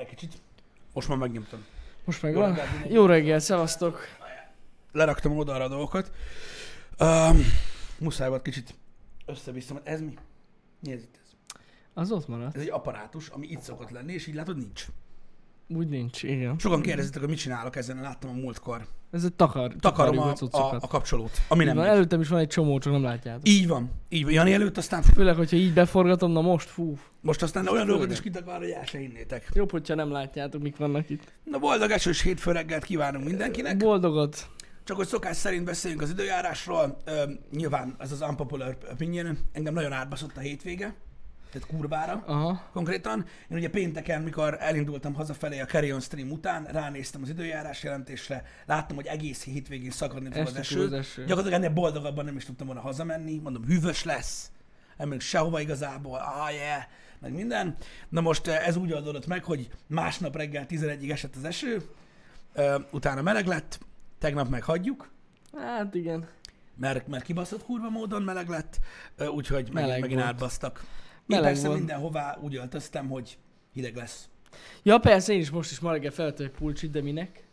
Várj egy kicsit. Most már megnyomtam. Most meg Jó van. reggelt. Jó reggel, szevasztok. Leraktam oda a dolgokat. Um, muszáj volt kicsit össze-vissza, mert ez mi? Mi ez itt ez? Az ott maradt. Ez egy apparátus, ami itt szokott lenni, és így látod, nincs. Úgy nincs, igen. Sokan kérdezitek, hogy mit csinálok ezen, láttam a múltkor. Ez egy takar. Takarom a, a, a kapcsolót, ami nem van, megy. előttem is van egy csomó, csak nem látjátok. Így van. Így van. Jani előtt aztán Főleg, hogyha így beforgatom, na most, fú. most aztán olyan dolgokat Főleg. is kitakar, hogy el se hinnétek. Jobb, hogyha nem látjátok, mik vannak itt. Na boldog esős hétfő reggelt kívánunk mindenkinek. Boldogat. Csak hogy szokás szerint beszéljünk az időjárásról, ö, nyilván ez az unpopular opinion, engem nagyon átbaszott a hétvége, tehát kurvára Aha. konkrétan. Én ugye pénteken, mikor elindultam hazafelé a Carry On Stream után, ránéztem az időjárás jelentésre, láttam, hogy egész hétvégén szakadni fog az eső. az eső. Gyakorlatilag ennél boldogabban nem is tudtam volna hazamenni, mondom, hűvös lesz, nem megyünk sehova igazából, ah yeah, meg minden. Na most eh, ez úgy oldódott meg, hogy másnap reggel 11-ig esett az eső, utána meleg lett, tegnap meg hagyjuk, Hát igen. mert, mert kibaszott kurva módon meleg lett, úgyhogy megint, Meleg megint volt. átbasztak. Én Meleg persze volt. mindenhová úgy öltöztem, hogy hideg lesz. Ja persze, én is most is ma reggel feltök egy pulcsit, de minek?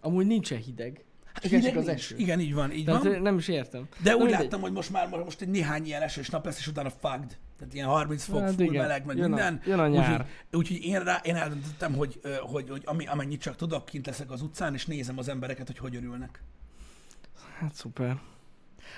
Amúgy nincsen hideg. Csak Hideg az nincs. eső. Igen, így van, így Tehát van. nem is értem. De Na úgy mindegy. láttam, hogy most már most egy néhány ilyen esős nap lesz, és utána fucked. Tehát ilyen 30 fok, Hát full igen. meleg, meg Jön a- minden. jön a Úgyhogy- nyár. Úgyhogy én, rá, én eldöntöttem, hogy, hogy, hogy ami, amennyit csak tudok, kint leszek az utcán, és nézem az embereket, hogy hogy örülnek. Hát szuper.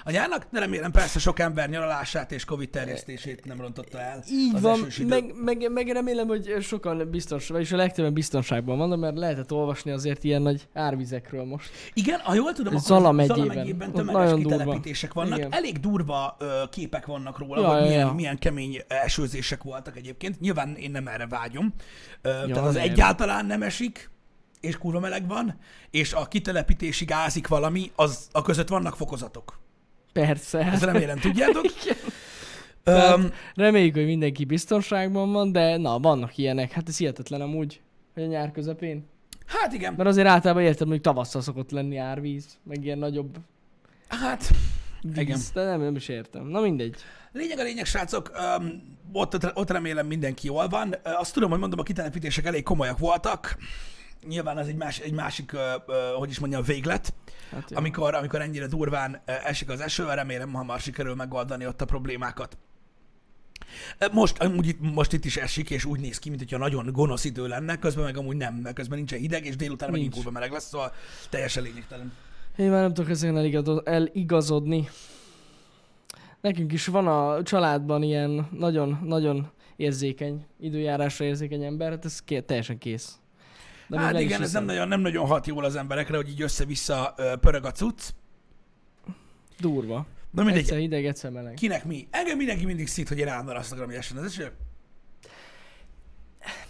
A nyárnak, de remélem persze sok ember nyaralását és Covid terjesztését nem rontotta el. Így van, meg, meg, meg, remélem, hogy sokan biztos, vagyis a legtöbben biztonságban vannak, mert lehetett olvasni azért ilyen nagy árvizekről most. Igen, ha jól tudom, akkor Zala Zala megyében. tömeges nagyon durva. kitelepítések vannak. Igen. Elég durva ö, képek vannak róla, Ja, hogy ja, milyen, ja. milyen kemény esőzések voltak egyébként. Nyilván én nem erre vágyom. Ö, tehát az nem. egyáltalán nem esik, és kurva meleg van, és a kitelepítésig ázik valami, az a között vannak fokozatok. Persze. Ezt remélem tudjátok. Öm, reméljük, hogy mindenki biztonságban van, de na, vannak ilyenek. Hát ez hihetetlen amúgy, hogy a nyár közepén. hát igen, Mert azért általában értem, hogy tavasszal szokott lenni árvíz, meg ilyen nagyobb hát víz, Igen. de nem, nem is értem. Na mindegy. Lényeg a lényeg, srácok, öm, ott, ott remélem mindenki jól van. Azt tudom, hogy mondom, a kitelepítések elég komolyak voltak. Nyilván ez egy, más, egy másik, ö, ö, hogy is mondjam, véglet. Hát, jó. Amikor, amikor ennyire durván esik az eső, remélem hamar sikerül megoldani ott a problémákat. Most, amúgy itt, most itt is esik, és úgy néz ki, mint hogyha nagyon gonosz idő lenne, közben meg amúgy nem, mert közben nincsen hideg, és délután megint Nincs. kurva meleg lesz, szóval teljesen lényegtelen. Én már nem tudok ezen eligazodni. Nekünk is van a családban ilyen nagyon-nagyon érzékeny, időjárásra érzékeny ember, hát ez ké- teljesen kész. De hát igen, ez nem nagyon, nem nagyon hat jól az emberekre, hogy így össze-vissza pörög a cucc. Durva. Na mindegy, Egyszer hideg, egyszer meleg. Kinek mi? Engem mindenki mindig szít, hogy én állandóan azt akarom, hogy essen az eső.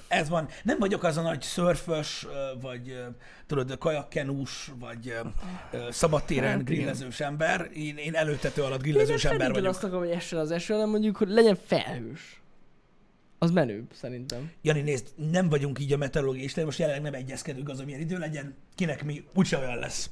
Ez van. Nem vagyok az a nagy szörfös, vagy tudod, kajakkenús, vagy szabadtéren Hát igen. grillezős ember. Én, én előtető alatt Én nem grillezős ember feltétlenül vagyok. azt akarom, hogy essen az eső, hanem mondjuk, hogy legyen felhős. Az menőbb, szerintem. Jani, nézd, nem vagyunk így a meteorológiai és most jelenleg nem egyezkedünk az, milyen idő legyen. Kinek mi, úgyse olyan lesz.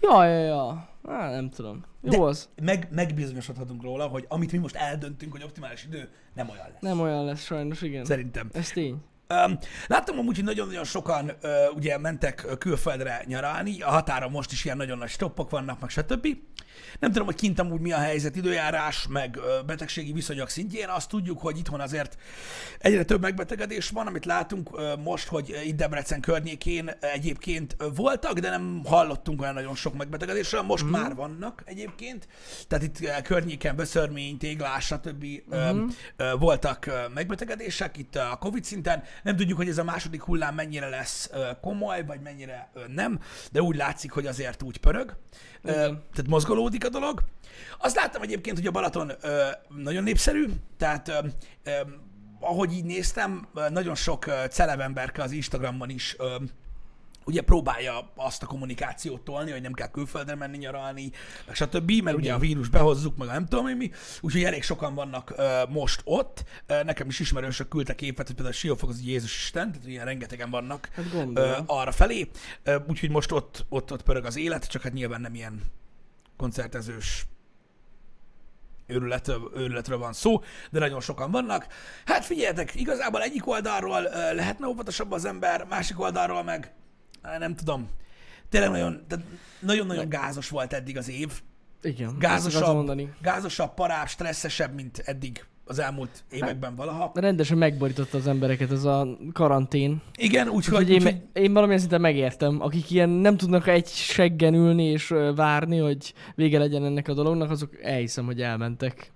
Ja, ja, ja. Á, nem tudom. Jó De- az. Meg, megbizonyosodhatunk róla, hogy amit mi most eldöntünk, hogy optimális idő, nem olyan lesz. Nem olyan lesz sajnos, igen. Szerintem. Ez tény. Um, láttam amúgy, hogy nagyon-nagyon sokan uh, ugye mentek külföldre nyaralni, a határon most is ilyen nagyon nagy stoppok vannak, meg stb. Nem tudom, hogy kint amúgy mi a helyzet, időjárás, meg betegségi viszonyok szintjén. Azt tudjuk, hogy itthon azért egyre több megbetegedés van, amit látunk most, hogy itt Debrecen környékén egyébként voltak, de nem hallottunk olyan nagyon sok megbetegedésről. Most mm. már vannak egyébként. Tehát itt ö, környéken Beszörmény, Téglás, stb. Mm. voltak megbetegedések itt a Covid szinten. Nem tudjuk, hogy ez a második hullám mennyire lesz komoly, vagy mennyire nem, de úgy látszik, hogy azért úgy pörög. Igen. tehát mozgolódik a dolog. Azt láttam egyébként, hogy a Balaton nagyon népszerű, tehát ahogy így néztem, nagyon sok celebemberke az Instagramon is ugye próbálja azt a kommunikációt tolni, hogy nem kell külföldre menni nyaralni, meg stb., mert ugye a vírus behozzuk, meg nem tudom én mi, úgyhogy elég sokan vannak ö, most ott. Ö, nekem is ismerősök küldtek képet, hogy például Siófok az Jézus Isten, tehát ilyen rengetegen vannak Hát ö, arra felé, ö, úgyhogy most ott, ott, ott pörög az élet, csak hát nyilván nem ilyen koncertezős őrület, őrületről van szó, de nagyon sokan vannak. Hát figyeljetek, igazából egyik oldalról lehetne óvatosabb az ember, másik oldalról meg nem tudom. Tényleg nagyon, tehát nagyon-nagyon gázos volt eddig az év. Igen, Gázosabb, mondani. gázosabb, parább, stresszesebb, mint eddig az elmúlt években valaha. Rendesen megborította az embereket ez a karantén. Igen, úgyhogy, Úgyhogy én, me- én valamilyen szinten megértem. Akik ilyen nem tudnak egy seggen ülni és várni, hogy vége legyen ennek a dolognak, azok elhiszem, hogy elmentek.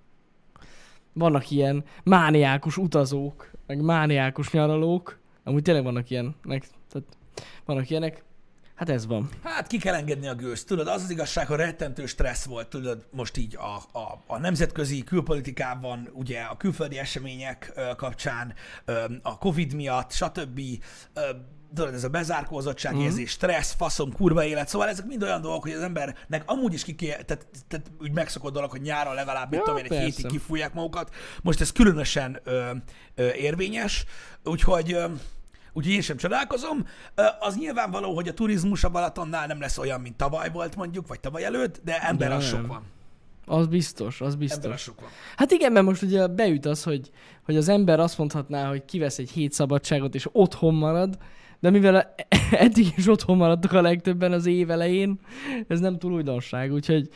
Vannak ilyen mániákus utazók, meg mániákus nyaralók. Amúgy tényleg vannak ilyenek. Tehát vannak ilyenek. Hát ez van. Hát ki kell engedni a gőzt, tudod, az az igazság, hogy rettentő stressz volt, tudod, most így a, a, a nemzetközi külpolitikában, ugye a külföldi események ö, kapcsán, ö, a Covid miatt, stb. Ö, tudod, ez a bezárkózottságérzés, mm. stressz, faszom, kurva élet, szóval ezek mind olyan dolgok, hogy az embernek amúgy is ki kell, tehát, tehát úgy megszokott dolog, hogy nyáron legalább, mit Ja, tudom én, egy persze. hétig kifújják magukat. Most ez különösen ö, ö, érvényes, úgyhogy ö, Úgyhogy én sem csodálkozom. Az nyilvánvaló, hogy a turizmus a Balatonnál nem lesz olyan, mint tavaly volt mondjuk, vagy tavaly előtt, de ember De az sok van. Az biztos, az Ember az biztos. sok van. Hát igen, mert most ugye beüt az, hogy, hogy az ember azt mondhatná, hogy kivesz egy hét szabadságot és otthon marad, de mivel a- eddig is otthon maradtak a legtöbben az év elején, ez nem túl újdonság, úgyhogy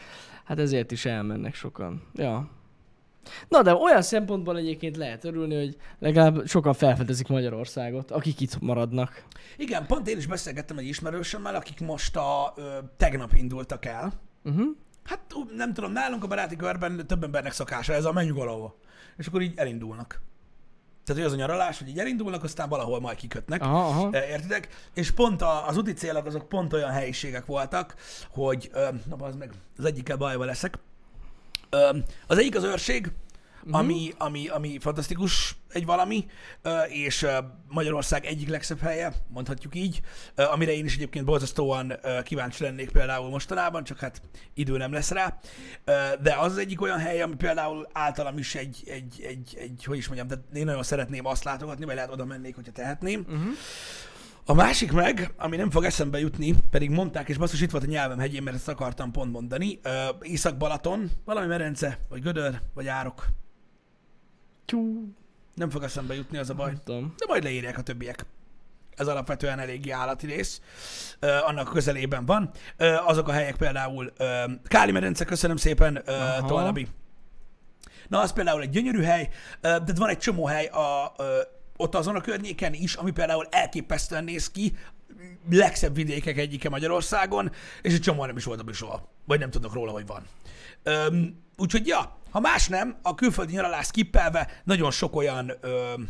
hát ezért is elmennek sokan. Ja. Na de olyan szempontból egyébként lehet örülni, hogy legalább sokan felfedezik Magyarországot, akik itt maradnak. Igen, pont én is beszélgettem egy ismerősömmel, akik most a ö, tegnap indultak el. Uh-huh. Hát nem tudom, nálunk a baráti körben több embernek szokása ez a menjünk valahova. És akkor így elindulnak. Tehát, hogy az a nyaralás, hogy így elindulnak, aztán valahol majd kikötnek. Aha, aha. E, Értitek? És pont a, az úti célok azok pont olyan helyiségek voltak, hogy, na az meg, az egyikkel bajba leszek. Az egyik az őrség, Mhm. ami, ami, ami fantasztikus egy valami, és Magyarország egyik legszebb helye, mondhatjuk így, amire én is egyébként borzasztóan kíváncsi lennék például mostanában, csak hát idő nem lesz rá. De az az egyik olyan hely, ami például általam is egy, egy, egy, egy hogy is mondjam, tehát én nagyon szeretném azt látogatni, vagy lehet oda mennék, hogyha tehetném. Uh-huh. A másik meg, ami nem fog eszembe jutni, pedig mondták, és basszus itt volt a nyelvem hegyén, mert ezt akartam pont mondani, uh, Észak-Balaton, valami merence, vagy gödör, vagy árok. Tyú, Nem fog eszembe jutni, az a baj. tudom. De majd leírják a többiek. Ez alapvetően eléggé állati rész. Uh, annak közelében van. Uh, azok a helyek például uh, Káli medence, köszönöm szépen, uh. Tolnabi. Na, az például egy gyönyörű hely, de van egy csomó hely a, ott azon a környéken is, ami például elképesztően néz ki, legszebb vidékek egyike Magyarországon, és egy csomó nem is voltam is soha. Vagy nem tudnak róla, hogy van. Öm, úgyhogy ja, ha más nem, a külföldi nyaralás kippelve nagyon sok olyan öm,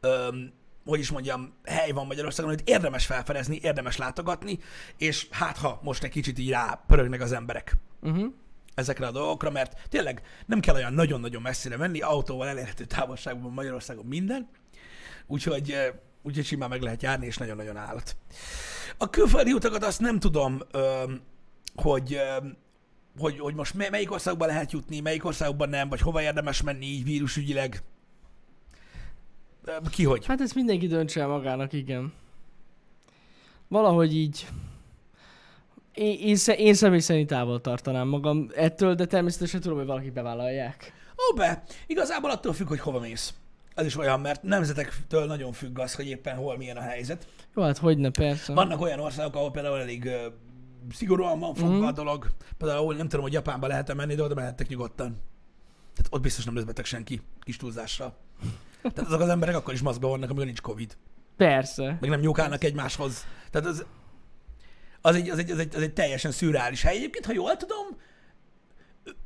öm, hogy is mondjam, hely van Magyarországon, hogy érdemes felfedezni, érdemes látogatni, és hát ha most egy kicsit így rápörögnek az emberek Uh-huh. Ezekre a dolgokra, mert tényleg nem kell olyan nagyon-nagyon messzire menni, autóval elérhető távolságban Magyarországon minden, úgyhogy, úgyhogy simán meg lehet járni, és nagyon-nagyon állat. A külföldi utakat azt nem tudom, hogy, hogy, hogy most mely- melyik országba lehet jutni, melyik országban nem, vagy hova érdemes menni így vírusügyileg. Ki hogy? Hát ezt mindenki döntse el magának, igen. Valahogy így... Én, én, én személy szerint távol tartanám magam ettől, de természetesen tudom, hogy valaki bevállalják. Ó, be, igazából attól függ, hogy hova mész. Ez is olyan, mert nemzetektől nagyon függ az, hogy éppen hol milyen a helyzet. Jó, hát hogyne, persze. Vannak olyan országok, ahol például elég ö, szigorúan van fogva Mhm. a dolog. Például nem tudom, hogy Japánba lehet menni, de oda mehettek nyugodtan. Tehát ott biztos nem lesz beteg senki, kis túlzással. Tehát azok az emberek akkor is maszkban vannak, amikor nincs Covid. Persze. Meg nem nyúkálnak egymáshoz. Tehát az, az, egy, az, egy, az, egy, az egy teljesen szürreális hely. Egyébként, ha jól tudom,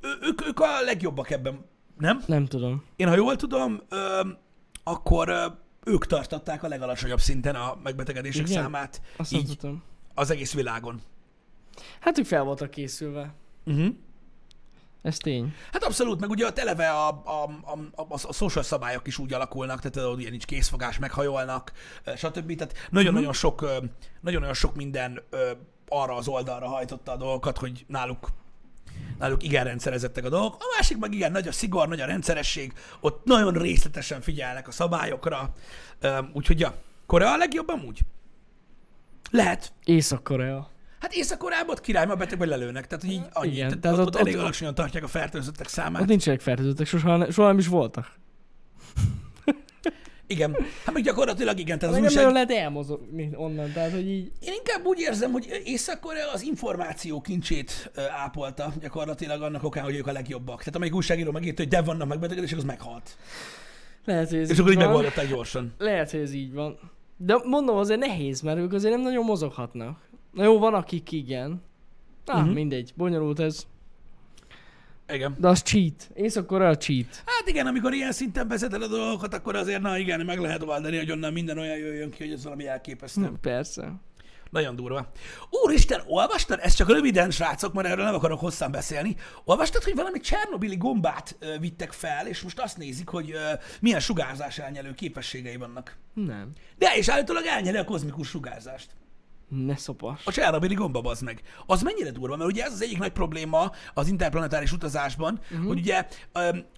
ő, ők, ők a legjobbak ebben, nem? Nem tudom. Én, ha jól tudom, ö, akkor ö, ők tartották a legalacsonyabb szinten a megbetegedések Igen? számát Azt így tudom. az egész világon. Hát ők fel voltak készülve. Uh-huh. Ez tény. Hát abszolút, meg ugye ott eleve a, a, a, a, a social szabályok is úgy alakulnak, tehát ugye nincs készfogás, meghajolnak, stb. Tehát nagyon-nagyon sok, ö, nagyon-nagyon sok minden arra az oldalra hajtotta a dolgokat, hogy náluk náluk igen rendszerezettek a dolgok. A másik meg igen, nagy a szigor, nagy a rendszeresség, ott nagyon részletesen figyelnek a szabályokra, úgyhogy ja, Korea a legjobb amúgy? Lehet. Észak-Korea. Hát ott király, ma beteg vagy lelőnek, tehát hogy így annyi. Igen, tehát, tehát ott, ott- ott, elég ott- alacsonyan tartják a fertőzöttek számát. Ott nincsenek fertőzöttek, soha, soha nem is voltak. Igen. Hát meg gyakorlatilag igen, tehát Az az nem újság... lehet elmozogni onnan, tehát hogy így... Én inkább úgy érzem, hogy Észak-Korea az információ kincsét ápolta gyakorlatilag annak okán, hogy ők a legjobbak. Tehát amelyik újságíró megírta, hogy de vannak megbetegedések, az meghalt. Lehet, hogy ez És akkor így van. megoldották gyorsan. Lehet, hogy ez így van. De mondom, azért nehéz, mert ők azért nem nagyon mozoghatnak. Na jó, van akik igen. Mhm. uh-huh. mindegy, bonyolult ez. Igen. De az cheat. Észak-Korea cheat. Hát igen, amikor ilyen szinten vezeted a dolgokat, akkor azért na igen, meg lehet oldani, hogy onnan minden olyan jöjjön ki, hogy ez valami elképesztő. Hm, persze. Nagyon durva. Úristen, olvastad? Ez csak röviden, srácok, mert erről nem akarok hosszan beszélni. Olvastad, hogy valami Csernobili gombát ö, vittek fel, és most azt nézik, hogy ö, milyen sugárzás elnyelő képességei vannak. Nem. De, és állítólag elnyeli a kozmikus sugárzást. Ne szopas. A Csernobili gomba bazd meg. Az mennyire durva, mert ugye ez az egyik nagy probléma az interplanetáris utazásban, uh-huh. hogy ugye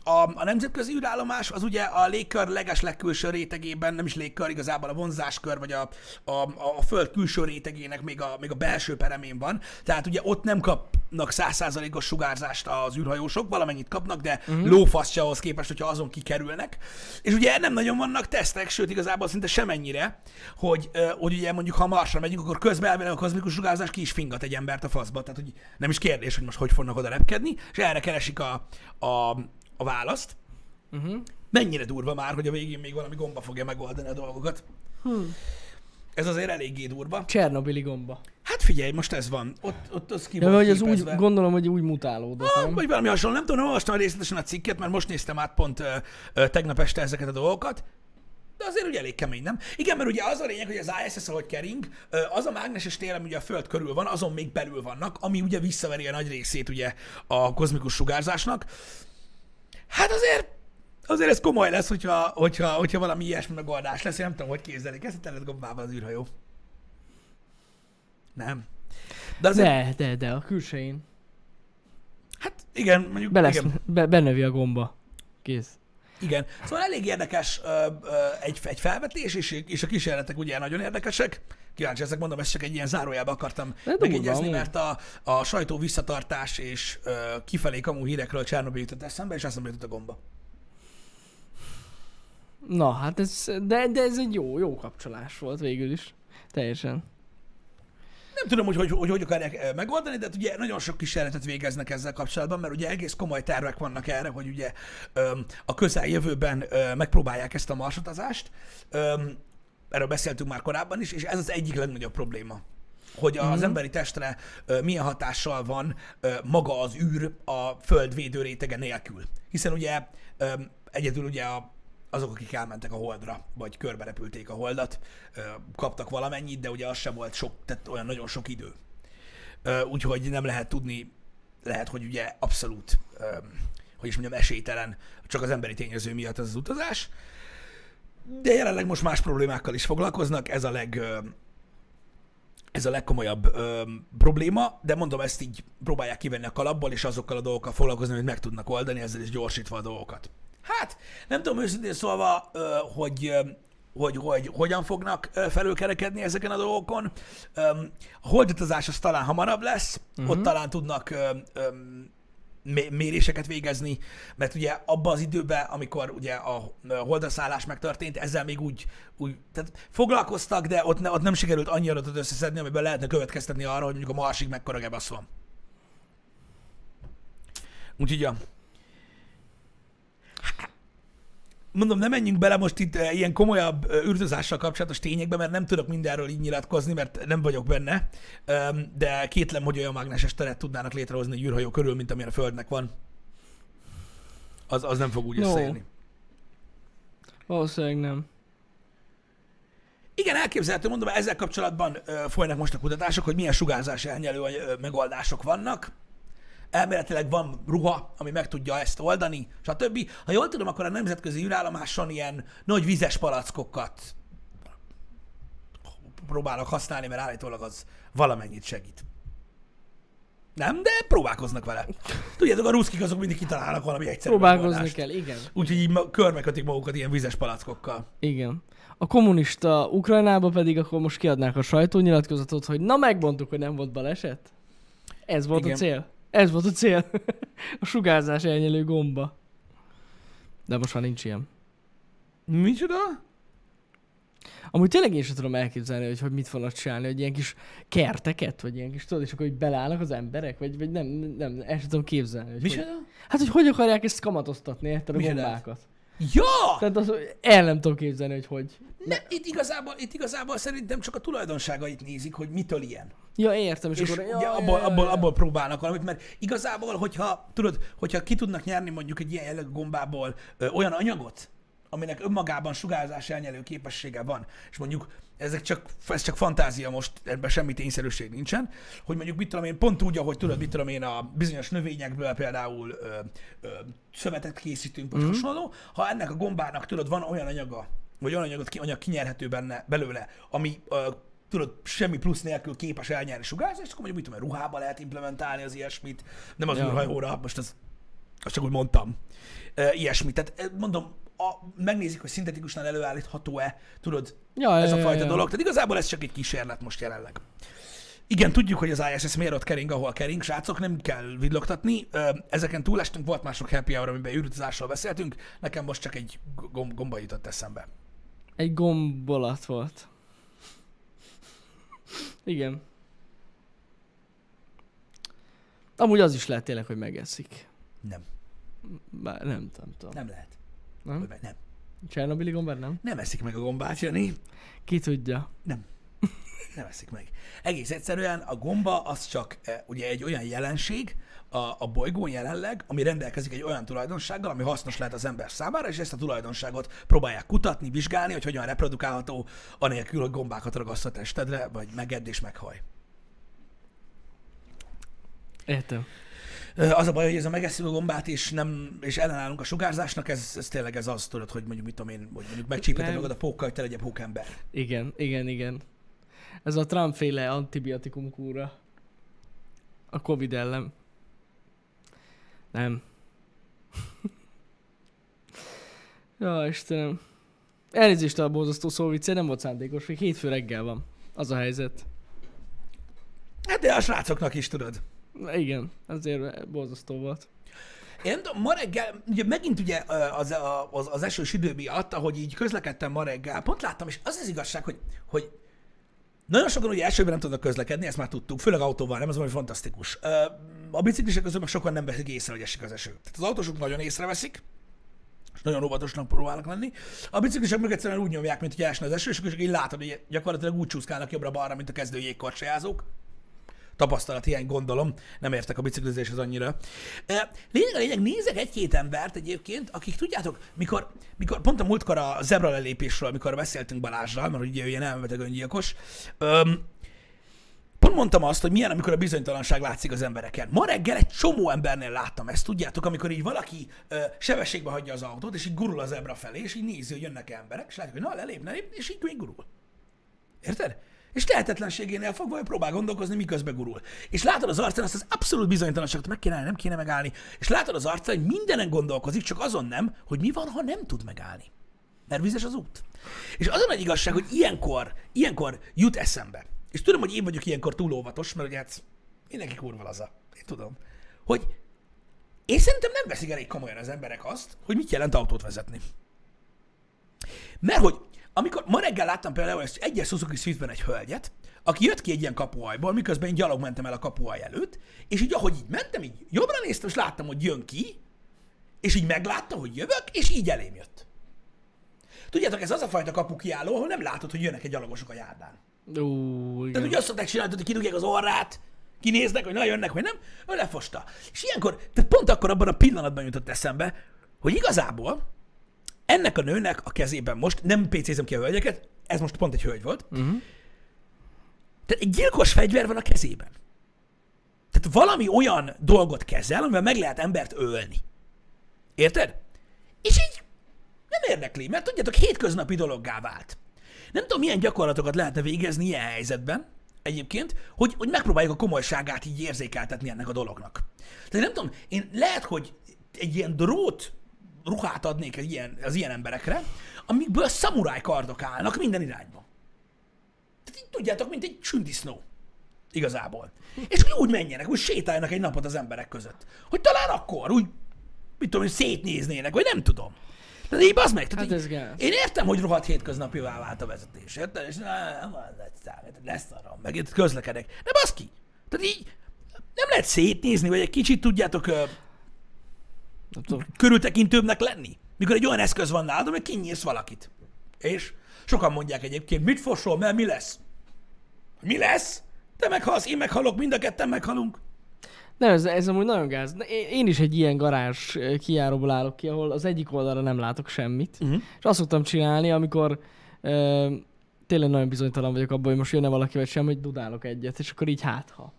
a, a nemzetközi űrállomás az ugye a légkör leges legkülső rétegében, nem is légkör, igazából a vonzáskör, vagy a, a, a Föld külső rétegének még a, még a belső peremén van. Tehát ugye ott nem kapnak százszázalékos sugárzást az űrhajósok, valamennyit kapnak, de uh-huh. lófasztja ahhoz képest, hogyha azon kikerülnek. És ugye nem nagyon vannak tesztek, sőt igazából szinte semennyire, hogy, hogy ugye mondjuk ha Marsra megyünk, akkor közben elvileg a kozmikus sugárzás ki is fingat egy embert a faszba. Tehát hogy nem is kérdés, hogy most hogy fognak oda repkedni, és erre keresik a, a, a választ. Uh-huh. Mennyire durva már, hogy a végén még valami gomba fogja megoldani a dolgokat. Hmm. Ez azért eléggé durva. Csernobili gomba. Hát figyelj, most ez van. Ott, ott az ki Ja, vagy az úgy, gondolom, hogy úgy mutálódott, Ah, nem? vagy valami hasonló. Nem tudom, nem olvastam részletesen a cikket, mert most néztem át pont ö, ö, tegnap este ezeket a dolgokat. De azért ugye elég kemény, nem? Igen, mert ugye az a lényeg, hogy az ISS, ahogy kering, az a mágneses tér, ami ugye a Föld körül van, azon még belül vannak, ami ugye visszaveri a nagy részét ugye a kozmikus sugárzásnak. Hát azért Azért ez komoly lesz, hogyha, hogyha, hogyha valami ilyesmi megoldás lesz. Én nem tudom, hogy képzelik. Ezt telet gombával az űrhajó. Nem. De azért, De, de, de, a külsején. hát igen, mondjuk, Belesz, igen. be, benövi a gomba. Kész. Igen. Szóval elég érdekes ö, ö, egy, egy felvetés, és, és a kísérletek ugye nagyon érdekesek. Kíváncsi ezek, mondom, ezt csak egy ilyen zárójába akartam megjegyezni, mert a, a sajtó visszatartás és ö, kifelé kamu hírekről Csernobyl jutott eszembe, és eszembe jutott a gomba. Na, hát ez, de, de ez egy jó, jó kapcsolás volt végül is. Teljesen. Nem tudom, hogy hogy, hogy, hogy akarják ö, megoldani, de hát ugye nagyon sok kísérletet végeznek ezzel kapcsolatban, mert ugye egész komoly tervek vannak erre, hogy ugye a közeljövőben megpróbálják ezt a marsutazást. Erről beszéltünk már korábban is, és ez az egyik legnagyobb probléma hogy az emberi testre ö, milyen hatással van ö, maga az űr a föld védő rétege nélkül. Hiszen ugye ö, egyedül ugye a, azok, akik elmentek a holdra, vagy körbe repülték a holdat, kaptak valamennyit, de ugye az sem volt sok, tehát olyan nagyon sok idő. Úgyhogy nem lehet tudni, lehet, hogy ugye abszolút, hogy is mondjam, esélytelen csak az emberi tényező miatt ez az utazás. De jelenleg most más problémákkal is foglalkoznak, ez a leg, ez a legkomolyabb ö, probléma, de mondom, ezt így próbálják kivenni a kalapból, és azokkal a dolgokkal foglalkozni, amit meg tudnak oldani, ezzel is gyorsítva a dolgokat. Hát, nem tudom őszintén szólva, hogy, hogy, hogy hogyan fognak felülkerekedni ezeken a dolgokon. A holdutazás az talán hamarabb lesz, uh-huh. ott talán tudnak méréseket végezni, mert ugye abban az időben, amikor ugye a holdra szállás megtörtént, ezzel még úgy, úgy tehát foglalkoztak, de ott, ne, ott nem sikerült annyi adatot összeszedni, amiben lehetne következtetni arra, hogy mondjuk a Marsig mekkora gebasz van. Úgyhogy ja. Mondom, nem menjünk bele most itt eh, ilyen komolyabb eh, űrtözással kapcsolatos tényekbe, mert nem tudok mindenről így nyilatkozni, mert nem vagyok benne, de kétlem, hogy olyan mágneses teret tudnának létrehozni egy űrhajó körül, mint amilyen a Földnek van. Az, az nem fog úgy No. összejönni. Valószínűleg nem. Igen, elképzelhető, mondom, ezzel kapcsolatban ö, folynak most a kutatások, hogy milyen sugárzás elnyelő megoldások vannak. Elméletileg van ruha, ami meg tudja ezt oldani, stb. Ha jól tudom, akkor a nemzetközi űrállomáson ilyen nagy vizes palackokat próbálnak használni, mert állítólag az valamennyit segít. Nem, de próbálkoznak vele. Tudjátok, a ruszkik azok mindig kitalálnak valami egyszerű Próbálkozni megoldást. kell, igen. Úgyhogy így körbekötik magukat ilyen vizes palackokkal. Igen. A kommunista Ukrajnába pedig akkor most kiadnák a sajtónyilatkozatot, hogy na megmondtuk, hogy nem volt baleset. Ez volt Igen. a cél. Ez volt a cél. a sugárzás elnyelő gomba. De most már nincs ilyen. Micsoda? Amúgy tényleg én sem tudom elképzelni, hogy, hogy mit fognak csinálni, hogy ilyen kis kerteket, vagy ilyen kis tudod, és akkor hogy belállnak az emberek, vagy, vagy nem, nem, el sem tudom képzelni. Hogy Micsoda? Hogy, hát, hogy hogy akarják ezt kamatoztatni, érted a gombákat. Ja! Tehát az, el nem tudom képzelni, hogy hogy. Ne, itt, igazából, itt igazából szerintem csak a tulajdonságait nézik, hogy mitől ilyen. Ja, értem, és, És akkor... ugye abból, abból, abból próbálnak valamit, mert igazából, hogyha, tudod, hogyha ki tudnak nyerni mondjuk egy ilyen jellegű gombából ö, olyan anyagot, aminek önmagában sugárzás elnyelő képessége van, és mondjuk ezek csak, ez csak fantázia most, ebben semmi tényszerűség nincsen, hogy mondjuk mit tudom én, pont úgy, ahogy tudod, mit tudom én, a bizonyos növényekből például ö, ö, szövetet készítünk, vagy mm. hasonló, ha ennek a gombának tudod, van olyan anyaga, vagy olyan anyagot, ki, anyag kinyerhető benne, belőle, ami ö, tudod, semmi plusz nélkül képes elnyerni sugárzást, akkor mondjuk mit tudom, ruhába lehet implementálni az ilyesmit, nem az Ja. űrhajóra, most az, azt csak úgy mondtam. E, ilyesmit. Tehát mondom, a, megnézik, hogy szintetikusnál előállítható-e, tudod, Ja, ez ja, a ja, fajta ja. dolog. Tehát igazából ez csak egy kísérlet most jelenleg. Igen, tudjuk, hogy az ISS miért ott kering, ahol kering, srácok, nem kell villogtatni. Ezeken túlestünk, volt mások happy hour, amiben űrutazásról beszéltünk, nekem most csak egy gomb- gomba jutott eszembe. Egy gombolat volt. Igen. Amúgy az is lehet tényleg, hogy megeszik. Nem, Bár nem, nem tudom. nem lehet. Nem? Hogy meg Nem. Csernobili gombát nem? Nem eszik meg a gombát, Jani. Ki tudja. Nem. Nem eszik meg. Egész egyszerűen a gomba az csak eh, ugye egy olyan jelenség a, a bolygón jelenleg, ami rendelkezik egy olyan tulajdonsággal, ami hasznos lehet az ember számára, és ezt a tulajdonságot próbálják kutatni, vizsgálni, hogy hogyan reprodukálható, anélkül, hogy gombákat ragaszt a testedre, vagy megedd és meghaj. Értem. Az a baj, hogy ez a megesszük a gombát, és, nem, és ellenállunk a sugárzásnak, ez, ez tényleg ez az, tudod, hogy mondjuk mit tudom én, hogy mondjuk megcsípheted magad a pókkal, hogy te legyél pókember. Igen, igen, igen. Ez a Trump féle antibiotikum kúra. A Covid ellen. Nem. ja, Istenem. Elnézést a borzasztó szóvicce, nem volt szándékos, még hétfő reggel van. Az a helyzet. Hát de a srácoknak is, tudod. Igen, azért borzasztó volt. Én nem tudom, ma reggel, ugye megint ugye az, az, az esős idő miatt, ahogy így közlekedtem ma reggel, pont láttam, és az az igazság, hogy, hogy nagyon sokan ugye esőben nem tudnak közlekedni, ezt már tudtuk, főleg autóval, nem, ez valami fantasztikus. A biciklisek közül meg sokan nem veszik észre, hogy esik az eső. Tehát az autósok nagyon észreveszik, és nagyon óvatosnak próbálnak lenni. A biciklisek meg egyszerűen úgy nyomják, mint hogy esne az eső, és akkor így látod, hogy gyakorlatilag úgy csúszkálnak jobbra-balra, mint a kezdő jégkorsajázók tapasztalat hiány gondolom, nem értek a biciklizéshez annyira. E, Lényeg a lényeg, nézek egy-két embert egyébként, akik tudjátok, mikor, mikor pont a múltkor a zebra lelépésről, amikor beszéltünk Balázsral, mert ugye ő ilyen elmebeteg öngyilkos, öm, pont mondtam azt, hogy milyen, amikor a bizonytalanság látszik az embereken. Ma reggel egy csomó embernél láttam ezt, tudjátok, amikor így valaki ö, sebességbe hagyja az autót, és így gurul az zebra felé, és így nézi, hogy jönnek emberek, és látjuk, hogy na, lelép, ne lép, és így még gurul. Érted? És tehetetlenségénél fogva ő próbál gondolkozni, miközben gurul. És látod az arcán azt az abszolút bizonytalanságot, meg kéne nem kéne megállni. És látod az arcán, hogy mindenen gondolkozik, csak azon nem, hogy mi van, ha nem tud megállni. Mert vizes az út. És az a nagy igazság, hogy ilyenkor, ilyenkor jut eszembe. És tudom, hogy én vagyok ilyenkor túl óvatos, mert ugye hát mindenki kurva laza. Én tudom. Hogy én szerintem nem veszik elég komolyan az emberek azt, hogy mit jelent autót vezetni. Mert hogy amikor ma reggel láttam például ezt egyes Suzuki Swiftben egy hölgyet, aki jött ki egy ilyen kapuajból, miközben én gyalog mentem el a kapuaj előtt, és így ahogy így mentem, így jobbra néztem, és láttam, hogy jön ki, és így meglátta, hogy jövök, és így elém jött. Tudjátok, ez az a fajta kapu kiálló, ahol nem látod, hogy jönnek egy gyalogosok a járdán. Tehát igen. ugye azt szokták csinálni, hogy kidugják az orrát, kinéznek, hogy na jönnek, vagy nem, ő lefosta. És ilyenkor, tehát pont akkor abban a pillanatban jutott eszembe, hogy igazából ennek a nőnek a kezében most, nem PC-zem ki a hölgyeket, ez most pont egy hölgy volt, Uh-huh. tehát egy gyilkos fegyver van a kezében. Tehát valami olyan dolgot kezel, amivel meg lehet embert ölni. Érted? És így nem érdekli, mert tudjátok, hétköznapi dologgá vált. Nem tudom, milyen gyakorlatokat lehetne végezni ilyen helyzetben, egyébként, hogy, hogy megpróbáljuk a komolyságát így érzékeltetni ennek a dolognak. Tehát nem tudom, én lehet, hogy egy ilyen drót ruhát adnék egy ilyen, az ilyen emberekre, amikből szamuráj kardok állnak minden irányba. Tehát így tudjátok, mint egy sündisznó. Igazából. És hogy úgy menjenek, úgy sétáljanak egy napot az emberek között. Hogy talán akkor úgy, mit tudom, hogy szétnéznének, vagy nem tudom. Tehát így az meg. Tehát Hát így, ez gáz. én értem, hogy rohadt hétköznapivá vált a vezetés. Érted? És lesz arra, meg itt közlekedek. De baszki. Tehát így nem lehet szétnézni, vagy egy kicsit tudjátok. Körültekintőbbnek lenni. Mikor egy olyan eszköz van nálad, hogy kinyírsz valakit. És sokan mondják egyébként, mit fosol, mert mi lesz? Mi lesz? Te meghalsz, én meghalok, mind a ketten meghalunk. Nem, ez, ez amúgy nagyon gáz. Én, is egy ilyen garázs ö, kijáróból állok ki, ahol az egyik oldalra nem látok semmit. Uh-huh. És azt szoktam csinálni, amikor ö, tényleg nagyon bizonytalan vagyok abban, hogy most jönne valaki vagy sem, hogy dudálok egyet, és akkor így hát ha.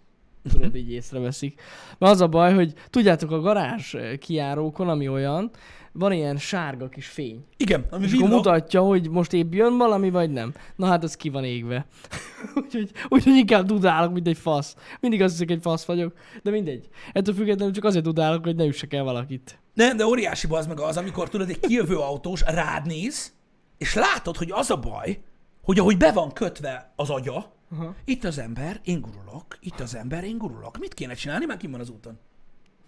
Tudod, így észreveszik. Mert az a baj, hogy tudjátok, a garázs ö, kijárókon, ami olyan, van ilyen sárga kis fény. Igen, ami És akkor villog. mutatja, hogy most épp jön valami, vagy nem. Na hát ez ki van égve. úgyhogy, úgyhogy inkább dudálok, mint egy fasz. Mindig azt hiszek, egy fasz vagyok, de mindegy. Ettől függetlenül csak azért dudálok, hogy ne üssek el valakit. Nem, de óriási az meg az, amikor tudod, egy kijövő autós rád néz, és látod, hogy az a baj, hogy ahogy be van kötve az agya, Aha. itt az ember, én gurulok, itt az ember, én gurulok. Mit kéne csinálni, mert kim van az úton?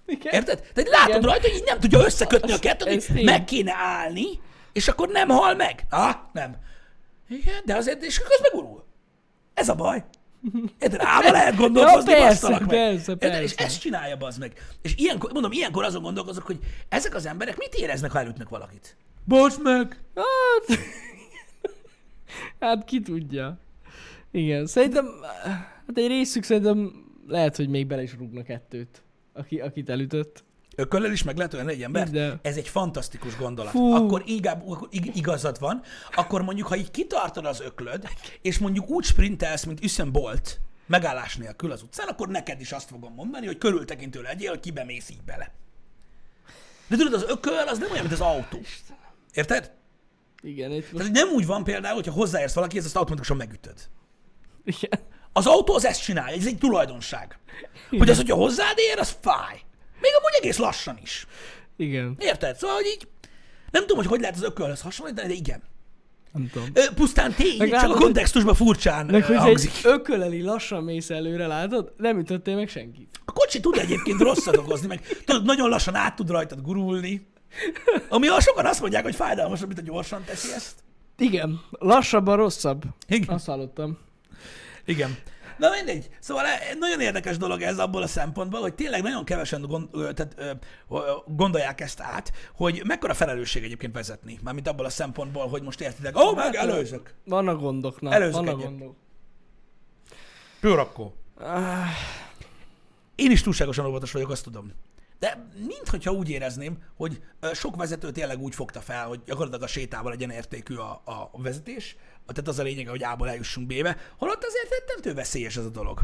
Igen. Érted? Tehát látod Igen. rajta, hogy így nem tudja összekötni a kettőt, hogy meg kéne állni, és akkor nem hal meg. Ah, nem. Igen, de azért, és közben gurul. Ez a baj. Érted? Ába lehet gondolkozni, Ja, persze, meg. persze, Érted? És persze. ezt csinálja az meg. És ilyenkor, mondom, ilyenkor azon gondolkozok, hogy ezek az emberek mit éreznek, ha elütnek valakit? Bocd meg! Hát, hát ki tudja. Igen, szerintem, hát egy részük szerintem lehet, hogy még bele is rúgna kettőt, aki, akit elütött. Ököllel is meg lehet olyan egy ember. De. Ez egy fantasztikus gondolat. Fú. Akkor inkább ig- igazad van, akkor mondjuk, ha így kitartod az öklöd, és mondjuk úgy sprintelsz, mint Usain Bolt, megállás nélkül az utcán, akkor neked is azt fogom mondani, hogy körültekintő legyél, hogy kibe mész így bele. De tudod, az ököl az nem olyan, mint az autó. Érted? Igen, itt most, nem úgy van például, hogyha hozzáérsz valaki, ezt automatikusan megütöd. Igen. Az autó az ezt csinálja, ez egy tulajdonság. Hogy az, hogyha hozzád ér, az fáj. Még amúgy egész lassan is. Igen, Érted? Szóval, hogy így nem tudom, hogy hogy lehet az ökölhöz hasonlítani, de igen. nem tudom. Ö, pusztán tény, Meg csak látod, a kontextusban furcsán Meg hogy hangzik. egy ököleli lassan mész előre, látod? Nem ütöttél meg senkit. A kocsi tud egyébként rosszat okozni, meg tudod, nagyon lassan át tud rajtad gurulni. Ami sokan azt mondják, hogy fájdalmasabb, mint a gyorsan teszi ezt. Igen, lassabban rosszabb. Igen. Azt hallottam. Igen. Na mindegy. Szóval e- nagyon érdekes dolog ez abból a szempontból, hogy tényleg nagyon kevesen gond, tehát, gondolják ezt át, hogy mekkora felelősség egyébként vezetni. Mármint abból a szempontból, hogy most értitek, ó, oh, meg Hát, előzök. Vannak gondok, na. Előzök vannak egyet. gondok. Pőrakkó. Ah, Én is túlságosan óvatos vagyok, azt tudom. De minthogyha úgy érezném, hogy sok vezető tényleg úgy fogta fel, hogy gyakorlatilag a sétával legyen értékű a, a vezetés, tehát az a lényeg, hogy A-ból eljussunk B-be, holott azért rettentő veszélyes ez a dolog.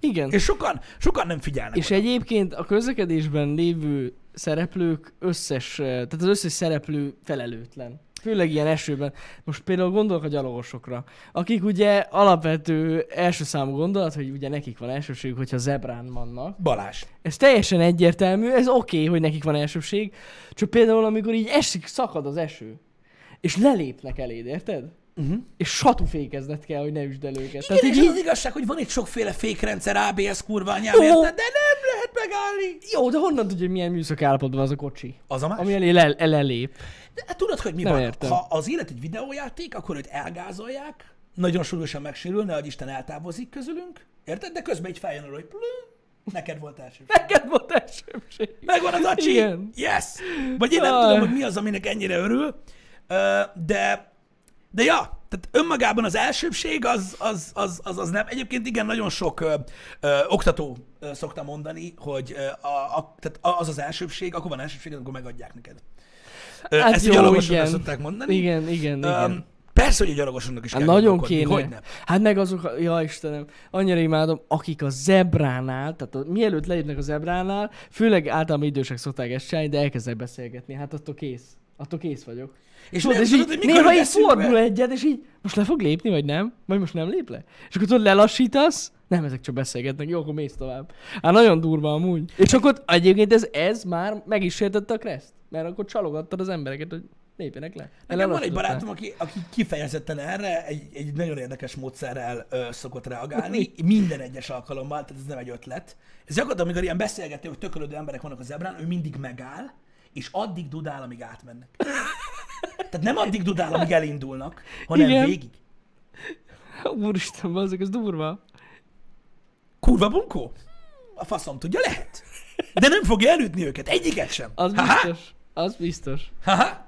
igen. És sokan, sokan nem figyelnek. És oda. egyébként a közlekedésben lévő szereplők összes, eh, tehát az összes szereplő felelőtlen. Főleg ilyen esőben. Most például gondolok a gyalogosokra, akik ugye alapvető első számú gondolat, hogy ugye nekik van elsőség, hogyha zebrán vannak. Balázs. Ez teljesen egyértelmű, ez oké, okay, hogy nekik van elsőség, csak például amikor így esik, szakad az eső, és lelépnek eléd, érted? Uh-huh. És satufékezned kell, hogy ne üsd el őket. Igen, Tehát és így, az, az igazság, hogy van itt sokféle fékrendszer, ABS Jó. érted? De nem lehet megállni. jó, de honnan tudja, hogy milyen műszak állapotban az a kocsi? Az a más. Ami elé le, elelép. De hát tudod, hogy mi Nem van? értem. Ha az élet egy videójáték, akkor őt elgázolják, nagyon súlyosan megsérül, nehogy Isten eltávozik közülünk, érted? De közben így feljön arra, hogy plüm, neked volt első. Neked volt elsőség. Megvan az acsi? Igen. Yes! Vagy én nem Aj. tudom, hogy mi az, aminek ennyire örül, de, de ja, tehát önmagában az elsőbség az, az, az, az, az nem. Egyébként igen, nagyon sok ö, ö, oktató ö, szokta mondani, hogy ö, a, a, tehát az az elsőbség, akkor van elsőbség, amikor megadják neked. Ö, Hát ezt jó, a gyalogosokra igen. szokták mondani. Igen, igen, igen. Öm, persze, hogy a gyalogosoknak is Hát kell nagyon kéne. Hogyne. Hát meg azok, ja Istenem, annyira imádom, akik a zebránál, tehát a, mielőtt lépnek a zebránál, főleg általában idősek szokták ezt csinálni, de elkezdenek beszélgetni, hát attól kész. attól kész vagyok. És Tudod, és tudod, így, mikor néha így fordul egyet, és így most le fog lépni, vagy nem? Vagy most nem lép le? És akkor tudod, lelassítasz, nem, ezek csak beszélgetnek, jó, akkor mész tovább. Hát nagyon durva amúgy. És akkor egyébként ez, ez már meg is sértette a kreszt. Mert akkor csalogattad az embereket, hogy lépjenek le. Nekem van egy barátom, aki, aki kifejezetten erre egy, egy nagyon érdekes módszerrel ö, szokott reagálni, minden egyes alkalommal, tehát ez nem egy ötlet. Ez gyakorlatilag, amikor ilyen beszélgető, hogy tökölődő emberek vannak az zebrán, ő mindig megáll, és addig dudál, amíg átmennek. Tehát nem addig dudál, amíg elindulnak, hanem Igen. végig. Úristen, bazzak, ez durva. Kurva bunkó? A faszom tudja, lehet. De nem fogja elütni őket, egyiket sem. Az Haha, biztos. Az biztos. haha.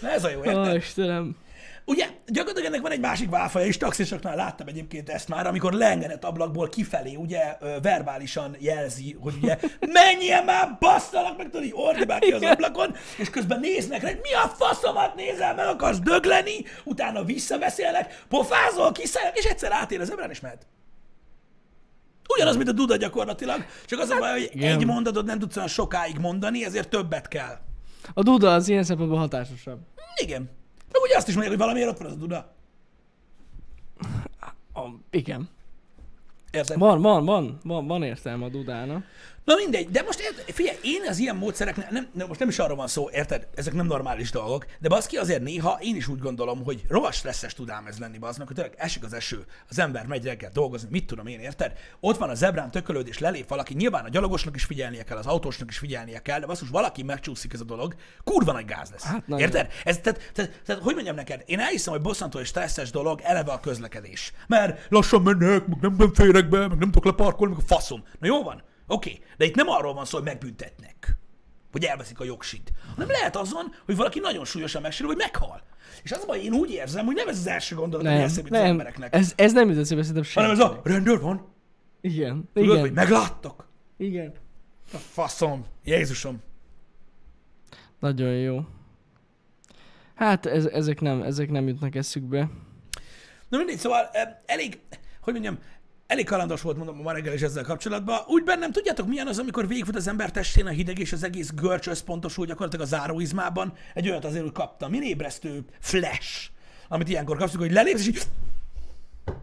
Na ez a jó, érted? Ó, Istenem. Ugye, gyakorlatilag ennek van egy másik válfaja is, taxisoknál láttam egyébként ezt már, amikor leengedett ablakból kifelé, ugye, verbálisan jelzi, hogy ugye, menjél már, basszalak meg, tudod, így ordibál ki az ablakon, és közben néznek rá, mi a faszomat nézel, meg akarsz dögleni, utána visszabeszélnek, pofázol, kiszállnak, és egyszer átér az ebrán, és mehet. Ugyanaz, mint a Duda gyakorlatilag, csak az a baj, hogy igen. egy mondatot nem tudsz olyan sokáig mondani, ezért többet kell. A Duda az ilyen szempontból hatásosabb. Igen. Meg ugye azt is mondják, hogy valamiért ott van az a Duda. A, igen. Érted? Van, van, van, van, van értelme a Dudának. Na mindegy, de most érted, figyelj, én az ilyen módszereknél, nem, nem, most nem is arról van szó, érted, ezek nem normális dolgok, de baszki azért néha én is úgy gondolom, hogy rohadt stresszes tudám ez lenni, baznak, hogy tényleg esik az eső, az ember megy reggel dolgozni, mit tudom én, érted? Ott van a zebrán tökölőd és lelép valaki, nyilván a gyalogosnak is figyelnie kell, az autósnak is figyelnie kell, de basszus, valaki megcsúszik ez a dolog, kurva nagy gáz lesz. Hát érted? Ez, tehát, tehát, tehát, hogy mondjam neked, én elhiszem, hogy bosszantó és stresszes dolog eleve a közlekedés. Mert lassan mennek, meg nem, nem férek be, meg nem tudok leparkolni, meg a faszom. Na jó van, oké, okay. de itt nem arról van szó, hogy megbüntetnek, hogy elveszik a jogsit, hanem lehet azon, hogy valaki nagyon súlyosan megsérül, vagy meghal. És az a baj, én úgy érzem, hogy nem ez az első gondolat, ami Nem, eszébe jut az embereknek, Ez, ez nem jut eszébe szerintem hanem ez a rendőr van, Igen, tudod, igen, hogy megláttak. igen. A faszom, Jézusom. Nagyon jó. Hát ez, ezek, nem, ezek nem jutnak eszükbe. Na mindegy, szóval eh, elég, hogy mondjam, elég kalandos volt, mondom, ma reggel is ezzel kapcsolatban. Úgy bennem, tudjátok milyen az, amikor végigfut az ember testén a hideg, és az egész görcs összpontosul gyakorlatilag a záróizmában. Egy olyat azért úgy kaptam, min ébresztő flash, amit ilyenkor kapsz, hogy lelépsz, és így...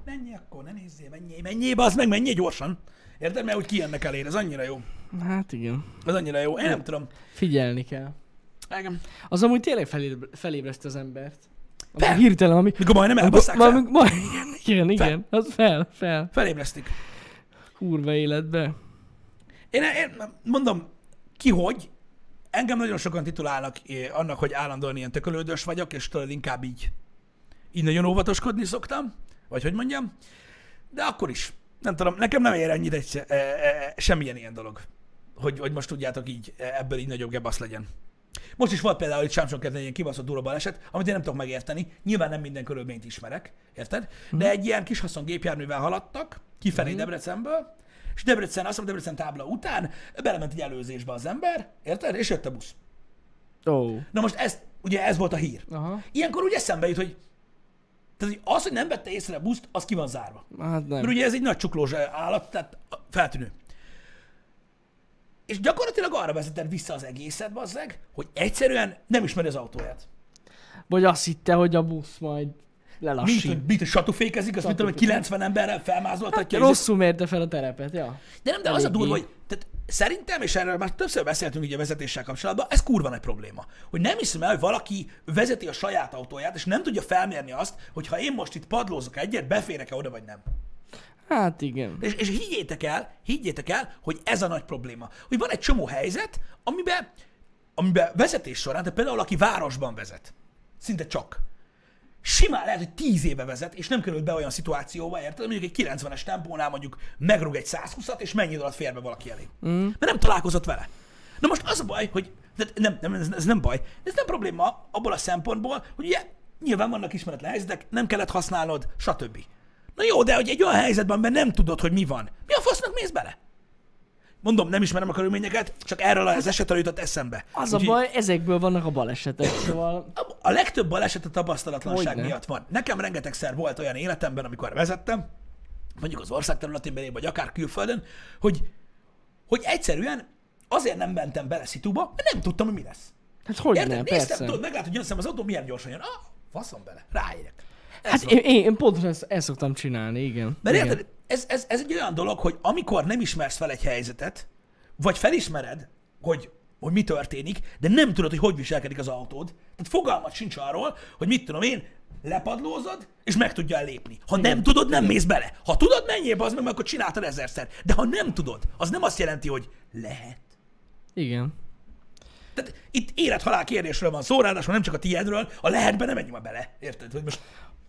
Menjél akkor, ne nézzél, menjél, menjél, az meg, menjél gyorsan. Érted? Mert úgy kijönnek elér, ez annyira jó. Hát igen. Ez annyira jó. Én nem tudom. Figyelni kell. Engem. Az amúgy tényleg felébre, felébreszti az embert. Fel. hirtelen, ami... Mikor majdnem elbasszák fel, ma- igen, igen, igen. Az fel, fel. felébresztik. Kurva életbe. Én, én mondom, ki hogy, engem nagyon sokan titulálnak eh, annak, hogy állandóan ilyen tökölődös vagyok, és tudod, inkább így, így nagyon óvatoskodni szoktam, vagy hogy mondjam, de akkor is. Nem tudom, nekem nem ér ennyit egy, e, e, semmilyen ilyen dolog, hogy, hogy most tudjátok így, e, ebből így nagyobb gebasz legyen. Most is volt például itt Sámson egy ilyen kibaszott durva baleset, amit én nem tudok megérteni. Nyilván nem minden körülményt ismerek, érted? De egy ilyen kis haszon gépjárművel haladtak, kifelé Debrecenből, és Debrecen, azt hiszem Debrecen tábla után belement egy előzésbe az ember, érted? És jött a busz. Oh. Na most ez, ugye ez volt a hír. Aha. Ilyenkor úgy eszembe jut, hogy tehát hogy az, hogy nem vette észre a buszt, az ki van zárva. Hát nem. Mert ugye ez egy nagy csuklós állat, tehát feltűnő. És gyakorlatilag arra vezetett vissza az egészet, bazzeg, hogy egyszerűen nem ismeri az autóját. Vagy azt hitte, hogy a busz majd Mint, lelassít. hogy, mint, hogy satufékezik, azt mondtam, hogy 90 emberrel felmázoltatja. Hát, rosszul mérte fel a terepet, ja. De nem, de az a durva, hogy tehát szerintem, és erről már többször beszéltünk így a vezetéssel kapcsolatban, ez kurva nagy probléma. Hogy nem hiszem el, hogy valaki vezeti a saját autóját, és nem tudja felmérni azt, hogy ha én most itt padlózok egyet, beférek-e oda, vagy nem. Hát igen. És, és higgyétek el, higgyétek el, hogy ez a nagy probléma. Hogy van egy csomó helyzet, amiben, amiben vezetés során, tehát például aki városban vezet, szinte csak, simán lehet, hogy 10 éve vezet, és nem került be olyan szituációba, érted? Mondjuk egy 90-es tempónál mondjuk megrúg egy 120-at, és mennyi idő alatt fér be valaki elé. Mm. Mert nem találkozott vele. Na most az a baj, hogy de nem, nem, ez, ez nem baj. Ez nem probléma abból a szempontból, hogy ugye nyilván vannak ismeretlen helyzetek, nem kellett használnod, stb. Na jó, de hogy egy olyan helyzetben, amiben nem tudod, hogy mi van, mi a fasznak mész bele? Mondom, nem ismerem a körülményeket, csak erről az esetről jutott eszembe. Az a Úgyhogy- baj, ezekből vannak a balesetek, szóval... a- a legtöbb baleset a tapasztalatlanság Hogyne. miatt van. Nekem rengetegszer volt olyan életemben, amikor vezettem, mondjuk az ország területén belé, vagy akár külföldön, hogy, hogy egyszerűen azért nem mentem bele szituba, mert nem tudtam, hogy mi lesz. Hát hogy Érted? nem, Néztem, persze. tudod, meglátod, hogy jön szembe az autó, milyen gyorsan jön. Ah, faszom bele, ráérek. Hát van. én, én, pontosan ezt, ezt szoktam csinálni, igen. Mert igen. érted, ez, ez, ez egy olyan dolog, hogy amikor nem ismersz fel egy helyzetet, vagy felismered, hogy, hogy mi történik, de nem tudod, hogy hogy viselkedik az autód, tehát fogalmat sincs arról, hogy mit tudom én, lepadlózod, és meg tudja lépni. Ha nem tudod, nem mész bele. Ha tudod, menjél az meg, akkor csináltad ezerszer. De ha nem tudod, az nem azt jelenti, hogy lehet. Igen. Tehát itt élet-halál kérdésről van szó, ráadásul nem csak a tiédről, a lehetben nem menjünk már bele. Érted? Hogy most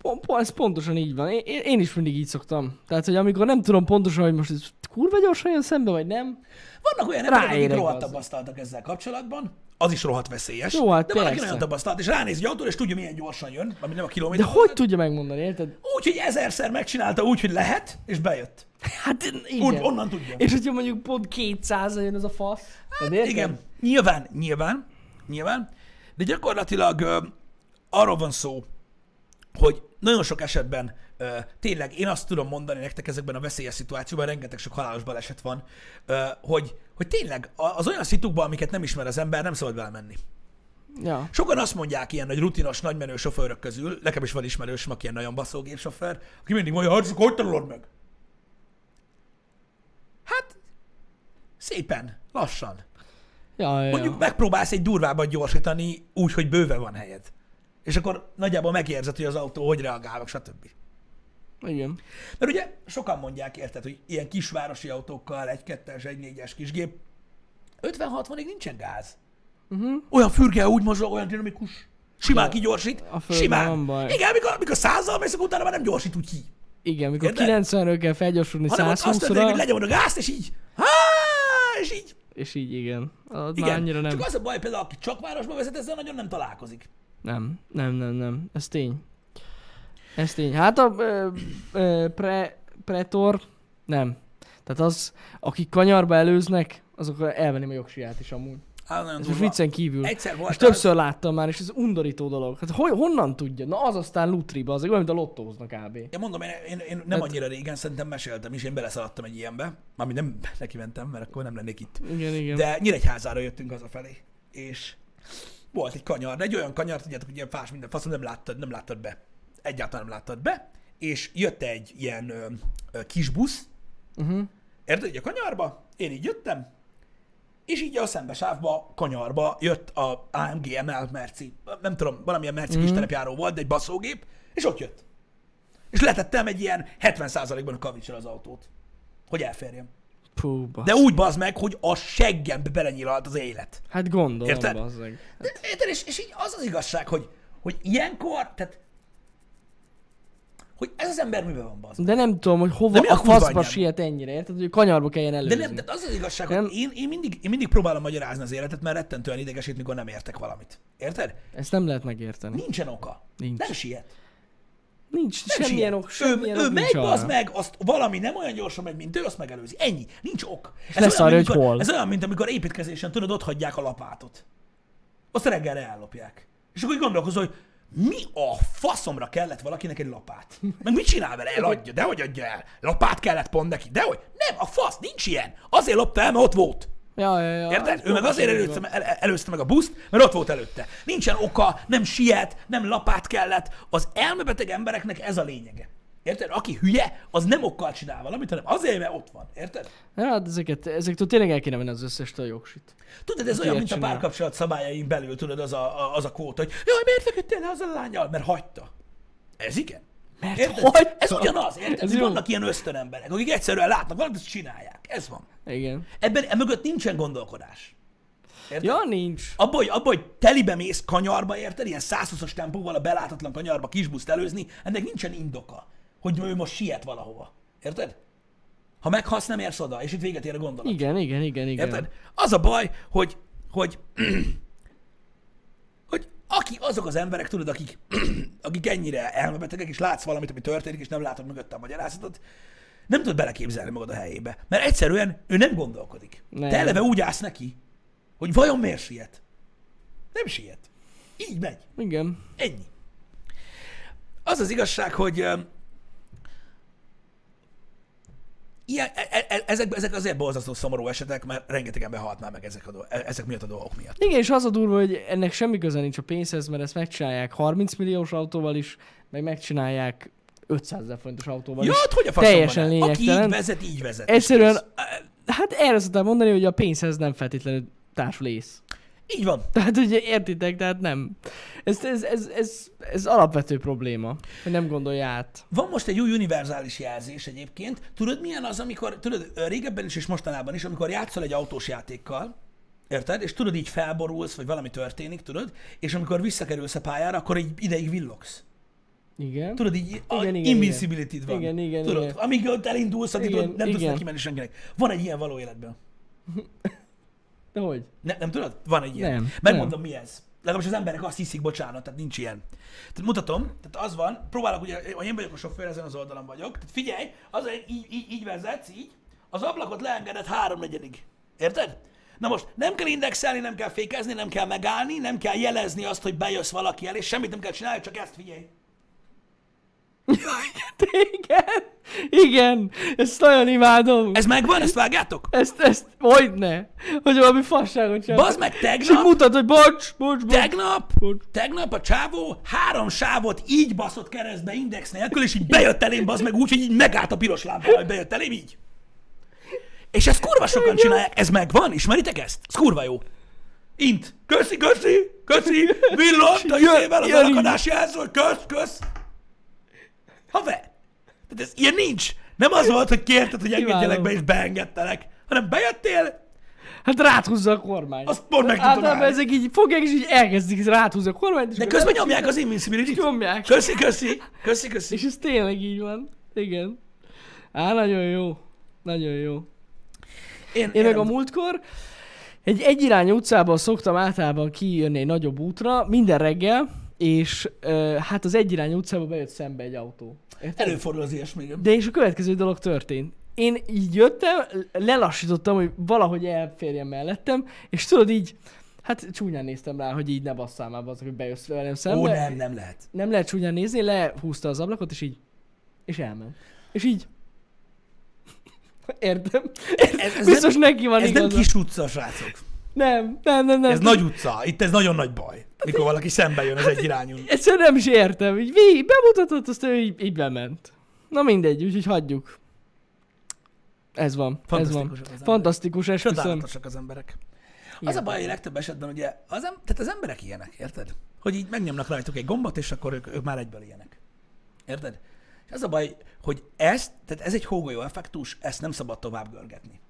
Po- po- ez pontosan így van. Én, én- is mindig így szoktam. Tehát, hogy amikor nem tudom pontosan, hogy most ez kurva gyorsan jön szembe, vagy nem. Vannak olyan emberek, akik rohadt az. tapasztaltak ezzel kapcsolatban, az is rohadt veszélyes. Jó, hát de van, aki nagyon tapasztalt, és ránéz egy autóra, és tudja, milyen gyorsan jön, ami nem a De kilométer. hogy tudja megmondani, érted? Úgy, hogy ezerszer megcsinálta úgy, hogy lehet, és bejött. Hát igen. Úgy, onnan tudja. És hogyha mondjuk pont 200 jön ez a fasz. Hát? Igen, nyilván, nyilván, nyilván, de gyakorlatilag ö, arról van szó, hogy nagyon sok esetben ö, tényleg én azt tudom mondani nektek ezekben a veszélyes szituációban, rengeteg sok halálos baleset van, ö, hogy, hogy tényleg az olyan szitukban, amiket nem ismer az ember, nem szabad belemenni. Ja. Sokan azt mondják ilyen nagy rutinos, nagymenő sofőrök közül, nekem is van ismerősöm, aki ilyen nagyon baszógép sofőr, aki mindig mondja, hogy hogy tanulod meg? Hát, szépen, lassan. Ja, ja, Mondjuk megpróbálsz egy durvábbat gyorsítani úgy, hogy bőven van helyed. És akkor nagyjából megérzed, hogy az autó hogy reagál, stb. Igen. Mert ugye sokan mondják, érted, hogy ilyen kisvárosi autókkal, egy kettes, egy négyes kisgép, 50-60-ig nincsen gáz. Uh-huh. Olyan fürge, úgy mozog, olyan dinamikus. Simán De kigyorsít. a Simán. van baj. Igen, amikor, amikor százal mész, akkor utána már nem gyorsít úgy ki. Igen, mikor Érted? 90-ről kell felgyorsulni Hanem ott azt történik, hogy 120-ra, lenyomod a gázt, és így. Há, és így. és így igen. Az már Igen. annyira nem. Csak az a baj, például, aki csak városba vezet, ezzel nagyon nem találkozik. Nem, nem, nem, nem. Ez tény. Ez tény. Hát a ö, ö, pre, pretor, nem. Tehát az, akik kanyarba előznek, azok elvenném a jogsiját is amúgy. Hát nagyon Ez most viccen kívül. Egyszer volt És többször láttam már, és ez undorító dolog. Hát hogy, honnan tudja? Na az aztán lutriba, az olyan, mint a lottóznak kb. Ja, mondom, én, én, én nem Hát- annyira régen, szerintem meséltem is, én beleszaladtam egy ilyenbe. Mármint nem neki mentem, mert akkor nem lennék itt. Igen, igen. De Nyíregyházára jöttünk hazafelé, és volt egy kanyar, egy olyan kanyar, tudjátok, hogy ilyen fás minden faszom, nem láttad, nem láttad be. Egyáltalán nem láttad be, és jött egy ilyen ö, ö, kis busz, Uh-huh. érted, így a kanyarba, én így jöttem, és így a szembesávba, kanyarba jött a AMG ML Merci, nem tudom, valamilyen Merci mm. kis terepjáró volt, de egy baszógép, és ott jött. És letettem egy ilyen 70%-ban a kavicsra az autót, hogy elférjem. Pú, basz. De úgy bazd meg, hogy a seggembe belenyilalt az élet. Hát gondolom, Érted? bazzeg. De, érted? És, és így az az igazság, hogy, hogy ilyenkor, tehát hogy ez az ember miben van bazd? De nem tudom, hogy hova a a faszba siet ennyire, érted? Hogy kanyarba kelljen előzni. De nem, de az az igazság, hogy Nem. én, én, mindig, én mindig próbálom magyarázni az életet, mert rettentően idegesít, mikor nem értek valamit. Érted? Ezt nem lehet megérteni. Nincsen oka. Nincs. Nem siet. Nincs Nem semmilyen ok, semmilyen ő, ő ok megy, nincs az arra. meg, azt valami nem olyan gyorsan megy, mint ő, azt megelőzi. Ennyi. Nincs ok. Ez leszarja, olyan, mint amikor- hol. Ez olyan, mint amikor építkezésen, tudod, ott hagyják a lapátot. Azt reggelre ellopják. És akkor így gondolkozol, hogy mi a faszomra kellett valakinek egy lapát? Meg mit csinál vele? Eladja. De hogy adja el? Lapát kellett pont neki. De hogy? Nem, a fasz, nincs ilyen. Azért lopta el, mert ott volt. Ja, ja, ja. Érted? Ő meg azért előzte, el, előzte meg a buszt, mert ott volt előtte. Nincsen oka, nem siet, nem lapát kellett. Az elmebeteg embereknek ez a lényege. Érted? Aki hülye, az nem okkal csinál valamit, hanem azért, mert ott van. Érted? Ja, hát ezeket, ezektől tényleg el kéne venni az összes a jogsit. Tudod, ez Aki olyan, mint a csinál. párkapcsolat szabályain belül, tudod, az a, a, az a kót, hogy jaj, miért feküdtél le az a lányjal? Mert hagyta. Ez igen. Mert Érted? hagyta. Ez ugyanaz, érted? Ez vannak ilyen ösztönemberek, akik egyszerűen látnak valamit, azt csinálják. Ez van. Igen. Ebben emögött nincsen gondolkodás. Érted? Ja, nincs. Abba, hogy, abba, hogy telibe mész kanyarba, érted? Ilyen 120-as tempóval a beláthatlan kanyarba kisbuszt előzni, ennek nincsen indoka, hogy ő most siet valahova. Érted? Ha meghalsz, nem érsz oda, és itt véget ér a gondolat. Igen, igen, igen, igen. Érted? Az a baj, hogy, hogy, hogy aki, azok az emberek, tudod, akik, akik ennyire elmebetegek, és látsz valamit, ami történik, és nem látod mögötte a magyarázatot, nem tudod beleképzelni magad a helyébe. Mert egyszerűen ő nem gondolkodik. Nem. Te eleve úgy állsz neki, hogy vajon miért siet? Nem siet. Így megy. Igen. Ennyi. Az az igazság, hogy ö, ilyen, e- e- ezek, ezek azért borzasztó szomorú esetek, mert rengeteg ember halt már meg ezek, a, e- ezek miatt a dolgok miatt. Igen, és az a durva, hogy ennek semmi köze nincs a pénzhez, mert ezt megcsinálják 30 milliós autóval is, meg megcsinálják 500 ezer forintos autóval Ja, is. hát hogy a Teljesen? Aki lényegtelen. így vezet, így vezet. Egyszerűen, hát erre szoktam mondani, hogy a pénzhez nem feltétlenül társul ész. Így van. Tehát ugye értitek, tehát nem. Ez, ez, ez, ez, ez alapvető probléma, hogy nem gondolja át. Van most egy új univerzális jelzés egyébként. Tudod, milyen az, amikor, tudod, régebben is és mostanában is, amikor játszol egy autós játékkal, érted? És tudod, így felborulsz, vagy valami történik, tudod? És amikor visszakerülsz a pályára, akkor egy ideig villogsz. Igen. Tudod, így Igen, igen, igen, invincibility van. Igen, igen, tudod, igen. amíg ott elindulsz, addig Igen, nem tudsz igen. neki menni senkinek. Van egy ilyen való életben. De hogy? Ne, nem tudod? Van egy ilyen. Nem, Megmondom, mi ez. Legalábbis az emberek azt hiszik, bocsánat, tehát nincs ilyen. Tehát mutatom, tehát az van, próbálok, ugye, hogy én vagyok a sofőr, ezen az oldalon vagyok. Tehát figyelj, az, így, így, így vezetsz, így, az ablakot leengedett háromnegyedig. Érted? Na most nem kell indexelni, nem kell fékezni, nem kell megállni, nem kell jelezni azt, hogy bejössz valaki el, és semmit nem kell csinálni, csak ezt figyelj. Igen, igen, ezt nagyon imádom. Ez megvan, ezt vágjátok? Ezt, ezt, hogy ne? Hogy valami fasságot csinál. Bazd meg, És így tegnap, mutat, hogy bocs, bocs, bocs. tegnap, bocs. tegnap a csávó három sávot így baszott keresztbe index nélkül, és így bejött elém, bazd meg úgy, hogy így megállt a piros lámpa, hogy bejött elém így. És ezt kurva sokan csinálják, ez megvan, ismeritek ezt? Ez kurva jó. Int. Köszi, köszi, köszi, villant a izével az alakadás jelző, kösz, kösz. Haver, tehát ez ilyen nincs. Nem az volt, hogy kérted, hogy engedjelek be, és beengedtelek, hanem bejöttél, Hát ráthúzza a kormány. azt pont meg Általában állni. ezek így fogják, és így elkezdik ráthúzni a kormányt. De közben nyomják az invincibility Nyomják. Köszi, köszi, köszi, köszi. És ez tényleg így van. Igen. Á, nagyon jó. Nagyon jó. Én, Én meg a múltkor egy egyirányú utcában szoktam általában kijönni egy nagyobb útra, minden reggel, és ö, hát az egyirányú utcába bejött szembe egy autó. Érted? Előfordul az ilyesmi. igen. De és a következő dolog történt. Én így jöttem, lelassítottam, hogy valahogy elférjem mellettem, és tudod így, hát csúnyán néztem rá, hogy így ne basszál már azok, hogy bejössz velem szembe. Ó, nem, nem lehet. nem lehet csúnyán nézni, lehúzta az ablakot, és így, és elment. És így, értem. Ez, ez Biztos nem, neki van ez nem igaza. kis utca, srácok. Nem, nem, nem, nem. Ez nagy utca. Itt ez nagyon nagy baj. Mikor valaki szembe jön az egy irányún. Egyszerűen nem is értem. Így végig bemutatott, aztán ő így, így bement. Na mindegy, úgyhogy hagyjuk. Ez van, ez van. Az. Fantasztikus, esküszöm. Csodálatosak az emberek. Az a baj, hogy legtöbb esetben ugye, az, em- tehát az emberek ilyenek, érted? Hogy így megnyomnak rajtuk egy gombot, és akkor ők, ők már egyből ilyenek. Érted? És az a baj, hogy ezt, tehát ez egy hógolyó effektus, ezt nem szabad tovább görgetni.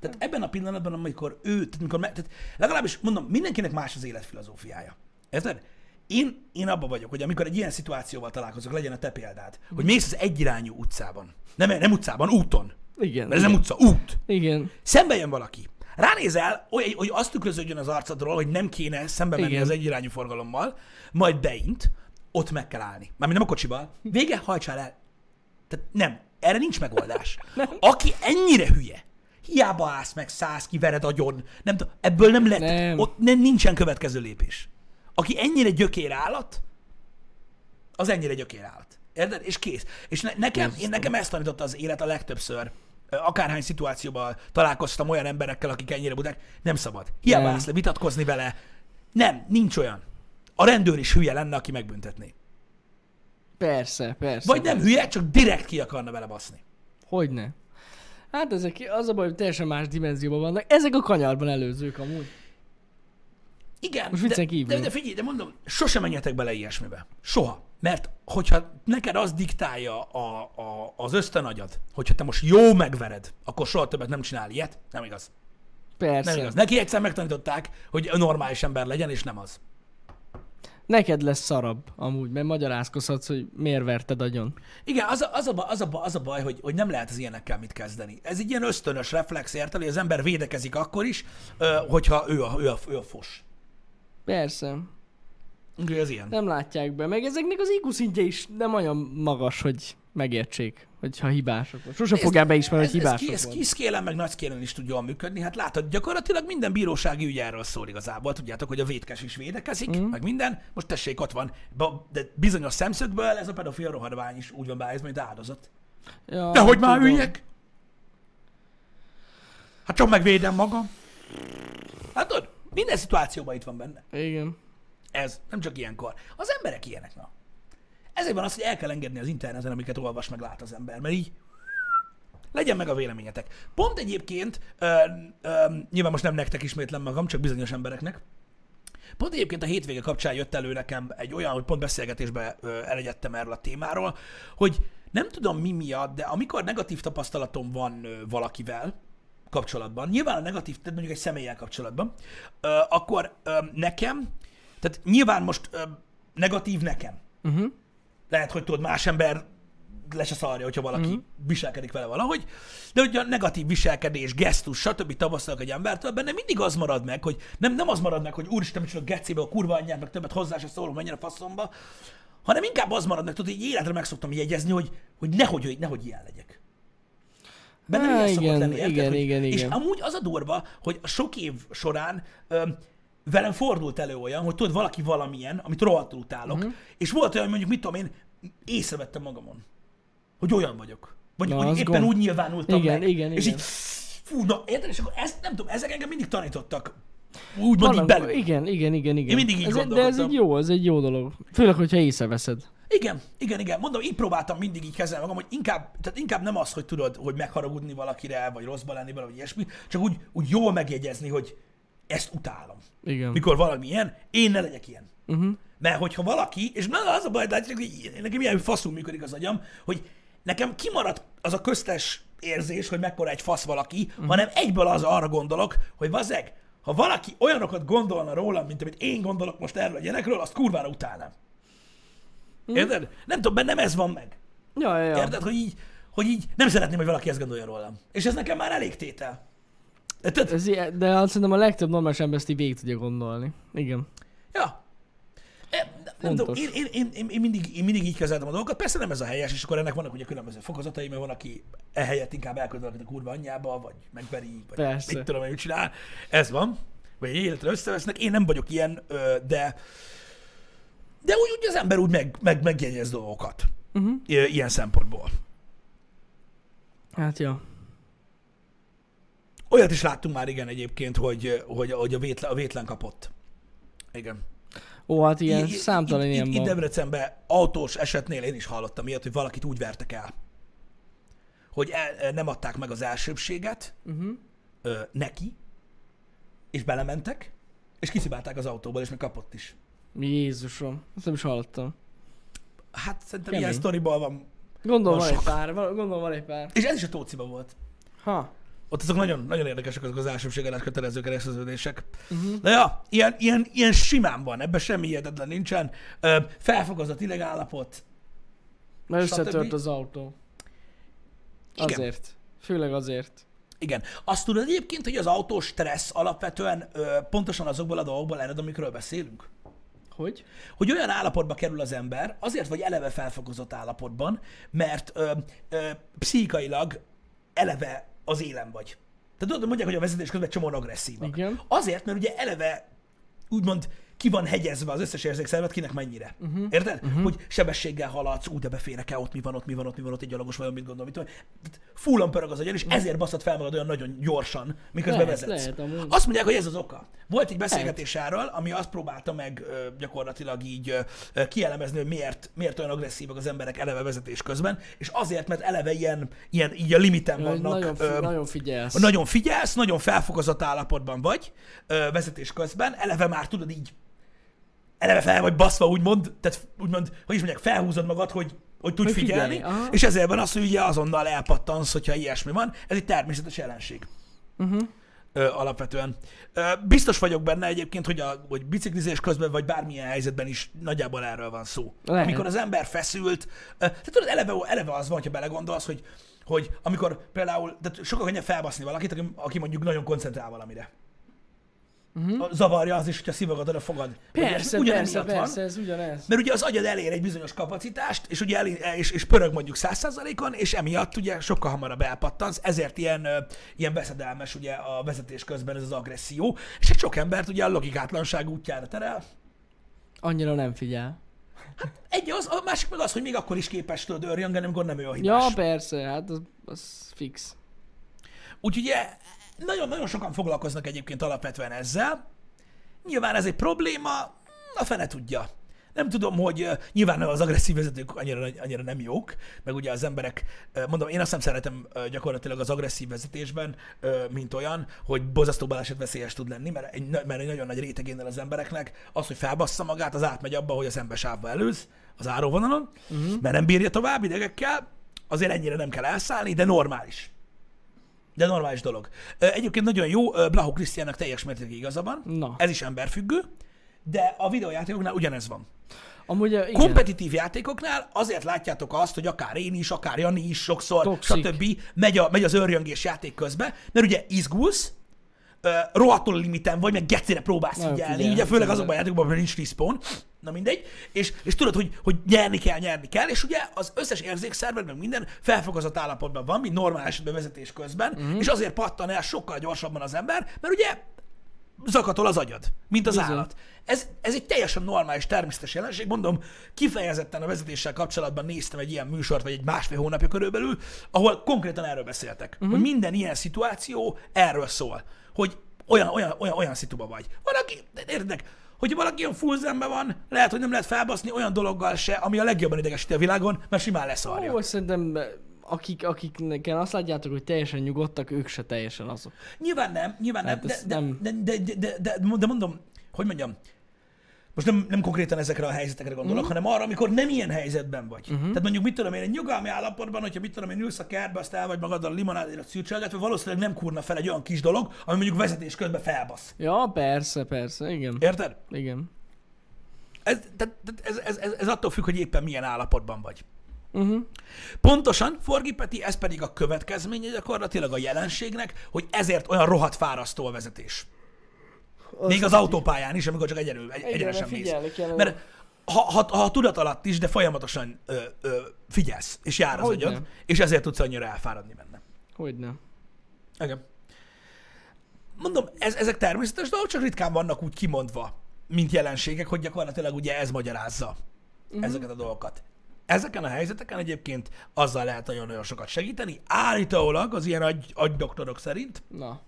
Tehát ebben a pillanatban, amikor ő, tehát, amikor, me- tehát legalábbis mondom, mindenkinek más az életfilozófiája. Érted? Én, én abban vagyok, hogy amikor egy ilyen szituációval találkozok, legyen a te példád, hogy mész az egyirányú utcában. Nem, nem utcában, úton. Igen. Mert ez nem utca, út. Igen. Szembe jön valaki. Ránézel, hogy, hogy azt tükröződjön az arcodról, hogy nem kéne szembe menni Igen. az egyirányú forgalommal, majd beint, ott meg kell állni. Mármint nem a kocsival. Vége, hajtsál el. Tehát nem, erre nincs megoldás. Aki ennyire hülye, hiába állsz meg, száz kivered agyon, nem tudom, ebből nem lehet, Nem. ott nem, nincsen következő lépés. Aki ennyire gyökér állat, az ennyire gyökér állat. Érted? És kész. És ne, nekem, én, nekem ezt tanította az élet a legtöbbször. Akárhány szituációban találkoztam olyan emberekkel, akik ennyire budák, nem szabad. Hiába Nem. állsz le vitatkozni vele. Nem, nincs olyan. A rendőr is hülye lenne, aki megbüntetné. Persze, persze. Vagy nem hülye, csak direkt ki akarna vele baszni. Hogyne. Hát ezek, az a baj, hogy teljesen más dimenzióban vannak. Ezek a kanyarban előzők amúgy. Igen, Most de, kívül. de, de figyelj, de mondom, sose menjetek bele ilyesmibe. Soha. Mert hogyha neked az diktálja a, a, az ösztönagyad, hogyha te most jó megvered, akkor soha többet nem csinál ilyet, nem igaz. Persze. Nem igaz. Neki egyszer megtanították, hogy normális ember legyen, és nem az. Neked lesz szarabb amúgy, mert magyarázkozhatsz, hogy miért verted agyon. Igen, az a, az a, baj, az a, az a baj, hogy, hogy nem lehet az ilyenekkel mit kezdeni. Ez egy ilyen ösztönös reflex, érted, hogy az ember védekezik akkor is, hogyha ő a, ő a, ő a fos. Persze. Úgyhogy ez ilyen. Nem látják be. Meg ezeknek az IQ szintje is nem olyan magas, hogy megértsék, hogyha hibások. vagy. Sose fogják beismerni, hogy ez, ez, hibások ez volt. kis szkélen, meg nagy szkélen is tud jól működni. Hát látod, gyakorlatilag minden bírósági ügy erről szól igazából. Tudjátok, hogy a védkes is védekezik, mm. meg minden. Most tessék, ott van. De bizonyos szemszögből ez a pedofil rohadvány is úgy van beállítva, mint áldozat. Ja, Nehogy már tudom. üljek. Hát csak megvédem magam. Hát tudod, minden szituációban itt van benne. Igen. Ez, nem csak ilyenkor. Az emberek ilyenek, na. Ezért van az, hogy el kell engedni az interneten, amiket olvas meg lát az ember, mert így legyen meg a véleményetek. Pont egyébként, ö, ö, nyilván most nem nektek ismétlem magam, csak bizonyos embereknek, Pont egyébként a hétvége kapcsán jött elő nekem egy olyan, hogy pont beszélgetésbe elegyedtem erről a témáról, hogy nem tudom mi miatt, de amikor negatív tapasztalatom van valakivel kapcsolatban, nyilván a negatív, tehát mondjuk egy személlyel kapcsolatban, akkor nekem, tehát nyilván most negatív nekem. Uh-huh. Lehet, hogy tudod, más ember le se szarja, hogyha valaki Mhm. mm. viselkedik vele valahogy, de hogy a negatív viselkedés, gesztus, stb. tapasztalok egy embertől, benne mindig az marad meg, hogy nem, nem az marad meg, hogy úristen, micsoda gecébe, a kurva anyját, meg többet hozzá se szólom, menjen a faszomba, hanem inkább az marad meg, tudod, hogy így életre meg szoktam jegyezni, hogy, hogy nehogy, hogy nehogy ilyen legyek. Bennem Há, ilyen igen, lenni, érted? igen, hogy, igen, És igen. amúgy az a durva, hogy a sok év során öm, velem fordult elő olyan, hogy tudod, valaki valamilyen, amit rohadtul utálok, uh-huh. és volt olyan, hogy mondjuk, mit tudom én, észrevettem magamon, hogy olyan vagyok. Vagy Na, hogy éppen gond. úgy nyilvánultam Igen, meg. igen, és igen. így, fú, na, érted? És akkor ezt nem tudom, ezek engem mindig tanítottak. Így Vannak- belül. igen, igen, igen, igen. Én mindig így ez, De ez egy jó, ez egy jó dolog. Főleg, hogyha észreveszed. Igen, igen, igen. Mondom, így próbáltam mindig így kezelni magam, hogy inkább, tehát inkább nem az, hogy tudod, hogy megharagudni valakire, vagy rosszba lenni valami ilyesmi, csak úgy, úgy jól megjegyezni, hogy ezt utálom. Igen. Mikor valami ilyen, én ne legyek ilyen. Uh-huh. Mert hogyha valaki, és na, az a baj, látjátok, hogy nekem ilyen faszul működik az agyam, hogy nekem kimarad az a köztes érzés, hogy mekkora egy fasz valaki, uh-huh. hanem egyből az arra gondolok, hogy vazeg, ha valaki olyanokat gondolna rólam, mint amit én gondolok most erről a gyerekről, azt kurvára utálnám. Érted? Nem tudom, bennem ez van meg. Ja, ja, ja. Érted, hogy így, hogy így nem szeretném, hogy valaki ezt gondolja rólam. És ez nekem már elég tétel. Érted? Ez ilyen, de azt szerintem a legtöbb normális ember ezt így végig tudja gondolni. Igen. Ja. E, Nem tudom, én, én, én, én, én, mindig, én mindig így kezeltem a dolgokat. Persze nem ez a helyes, és akkor ennek vannak ugye különböző fokozatai, mert van, aki ehelyett inkább elkölt valakit a kurva anyjába, vagy megveri, vagy Persze. mit tudom, hogy csinál. Ez van. Vagy életre összevesznek. Én nem vagyok ilyen, de de úgy, úgy az ember úgy meg, meg, megjegyez dolgokat. Uh-huh. Ilyen szempontból. Hát ja. Olyat is láttunk már, igen, egyébként, hogy, hogy, hogy a, vétlen, a vétlen kapott. Igen. Ó, hát ilyen I- számtalan itt, ilyen itt, itt van. Debrecenben autós esetnél én is hallottam ilyet, hogy valakit úgy vertek el, hogy el, nem adták meg az elsőbséget Uh-huh. ö, neki, és belementek, és kiszibálták az autóból, és meg kapott is. Jézusom. Ezt nem is hallottam. Hát szerintem Kemény. ilyen sztoriból van. Gondolom Van van egy pár, gondolom van egy pár. És ez is a Tóciba volt. Ha. Ott azok nagyon, nagyon érdekesek azok az elsőbségelet kötelező kereszteződések. Uh-huh. De ja, ilyen, ilyen, ilyen simán van, ebben semmi hihetetlen nincsen. Ö, felfokozott ideg állapot. Mert Stb. összetört az autó. Igen. Azért. Főleg azért. Igen. Azt tudod egyébként, hogy az autós stressz alapvetően ö, pontosan azokból a dolgokból ered, amikről beszélünk? Hogy? Hogy olyan állapotba kerül az ember, azért vagy eleve felfokozott állapotban, mert ö, ö, pszichikailag eleve az élen vagy. Tehát tudod, mondják, hogy a vezetés közben csomóan agresszívak. Igen. Azért, mert ugye eleve úgymond ki van hegyezve az összes érzékszervet, kinek mennyire. Mhm. Uh-huh. Érted? Uh-huh. Hogy sebességgel haladsz, úgy de beférek-e, ott mi van, ott mi van, ott mi van, ott egy gyalogos vajon, mit gondol, mit tudom. Fullon pörög az agyon, és ezért baszod fel magad olyan nagyon gyorsan, miközben Lehet, vezetsz. lehet amúgy. Azt mondják, hogy ez az oka. Volt egy beszélgetés erről, ami azt próbálta meg gyakorlatilag így kielemezni, hogy miért, miért olyan agresszívak az emberek eleve vezetés közben, és azért, mert eleve ilyen, ilyen így a limiten vannak. nagyon, fi- ö, nagyon figyelsz. nagyon figyelsz, nagyon felfokozott állapotban vagy ö, vezetés közben, eleve már tudod így, eleve fel vagy baszva, úgymond, tehát úgymond, hogy is mondják, felhúzod magad, hogy, hogy tudj Hogy figyelni, figyelj, aha. és ezért van az, hogy ugye azonnal elpattansz, hogyha ilyesmi van. Ez egy természetes jelenség Uh-huh. ö, alapvetően. Ö, biztos vagyok benne egyébként, hogy, a, hogy biciklizés közben, vagy bármilyen helyzetben is nagyjából erről van szó. Lehet. Amikor az ember feszült, ö, tehát tudod, eleve, eleve az van, hogyha belegondolsz, hogy, hogy amikor például, tehát sokkal könnyebb felbaszni valakit, aki, aki mondjuk nagyon koncentrál valamire. Uh-huh. Zavarja az is, hogyha szivogatod a fogad. Persze, ez persze, persze, Van, ez ugyanez. mert ugye az agyad elér egy bizonyos kapacitást, és ugye elé, és, és pörög mondjuk 100%-on, és emiatt ugye sokkal hamarabb elpattansz, ezért ilyen, ilyen veszedelmes ugye a vezetés közben ez az agresszió, és egy sok embert ugye a logikátlanság útjára terel. Annyira nem figyel. Egy az, a másik meg az, hogy még akkor is képes tudod örjöngeni, amikor nem ő a hibás. Ja, persze, hát az, az fix. Úgyhogy ugye nagyon-nagyon sokan foglalkoznak egyébként alapvetően ezzel. Nyilván ez egy probléma, a fene tudja. Nem tudom, hogy uh, nyilván az agresszív vezetők annyira, annyira nem jók, meg ugye az emberek, uh, mondom, én azt nem szeretem uh, gyakorlatilag az agresszív vezetésben, mint olyan, hogy bozasztó balesetveszélyes tud lenni, mert egy, mert egy nagyon nagy rétegénél az embereknek az, hogy felbassza magát, az átmegy abba, hogy a szembesávba előz az áróvonalon, uh-huh. mert nem bírja tovább idegekkel, azért ennyire nem kell elszállni, de normális. De normális dolog. Egyébként nagyon jó, Blaho Krisztiának teljes mértékig igaza van. Na. Ez is emberfüggő, de a videójátékoknál ugyanez van. Amúgy, igen. Kompetitív játékoknál azért látjátok azt, hogy akár én is, akár Jani is sokszor, Toxic. stb. Megy, a, megy az örjöngés játék közben, mert ugye izgulsz, uh, rohadtul limiten vagy, meg gecire próbálsz figyelni, ugye főleg azokban a játékokban, ahol nincs respawn, na mindegy, és, és tudod, hogy, hogy nyerni kell, nyerni kell, és ugye az összes érzékszerved, meg minden felfokozott állapotban van, mint normál esetben vezetés közben, Mhm. mm-hmm. és azért pattan el sokkal gyorsabban az ember, mert ugye zakatol az agyad, mint az Bizony. állat. Ez, ez egy teljesen normális, természetes jelenség. Mondom, kifejezetten a vezetéssel kapcsolatban néztem egy ilyen műsort, vagy egy másfél hónapja körülbelül, ahol konkrétan erről beszéltek. Uh-huh. Hogy minden ilyen szituáció erről szól. Hogy olyan, olyan, olyan, olyan szituba vagy. Valaki, érted, hogyha valaki ilyen full zenben van, lehet, hogy nem lehet felbaszni olyan dologgal se, ami a legjobban idegesíti a világon, mert simán leszarja. Ó, szerintem eh, akik, akiknek azt látjátok, hogy teljesen nyugodtak, ők se teljesen azok. Nyilván nem, nyilván Hát nem, de, nem- de, de, de, de, de, de mondom, hogy mondjam, most nem, nem konkrétan ezekre a helyzetekre gondolok, mm. hanem arra, amikor nem ilyen helyzetben vagy. Mm-hmm. Tehát mondjuk, mit tudom én, egy nyugalmi állapotban, hogyha mit tudom én, ülsz a kertbe, azt el vagy magaddal a limonádért szűrcselgetve, valószínűleg nem kurna fel egy olyan kis dolog, ami mondjuk vezetés közben felbasz. Ja, persze, persze, igen. Érted? Igen. Ez, tehát ez, ez, ez, ez attól függ, hogy éppen milyen állapotban vagy. Uh-huh. Pontosan, Forgi Peti, ez pedig a következménye gyakorlatilag a jelenségnek, hogy ezért olyan rohadt fárasztó a vezetés. Még az autópályán is, amikor csak egyenül, egy, egyenesen mész. Mert ha, ha, ha tudat alatt is, de folyamatosan ö, ö, figyelsz, és jár az Hogyne. agyad, és ezért tudsz annyira elfáradni benne. Hogyne. Igen. Mondom, ez, ezek természetes dolgok, csak ritkán vannak úgy kimondva, mint jelenségek, hogy gyakorlatilag ugye ez magyarázza uh-huh. ezeket a dolgokat. Ezeken a helyzeteken egyébként azzal lehet nagyon-nagyon sokat segíteni, állítólag az ilyen agy, agydoktorok szerint, Na.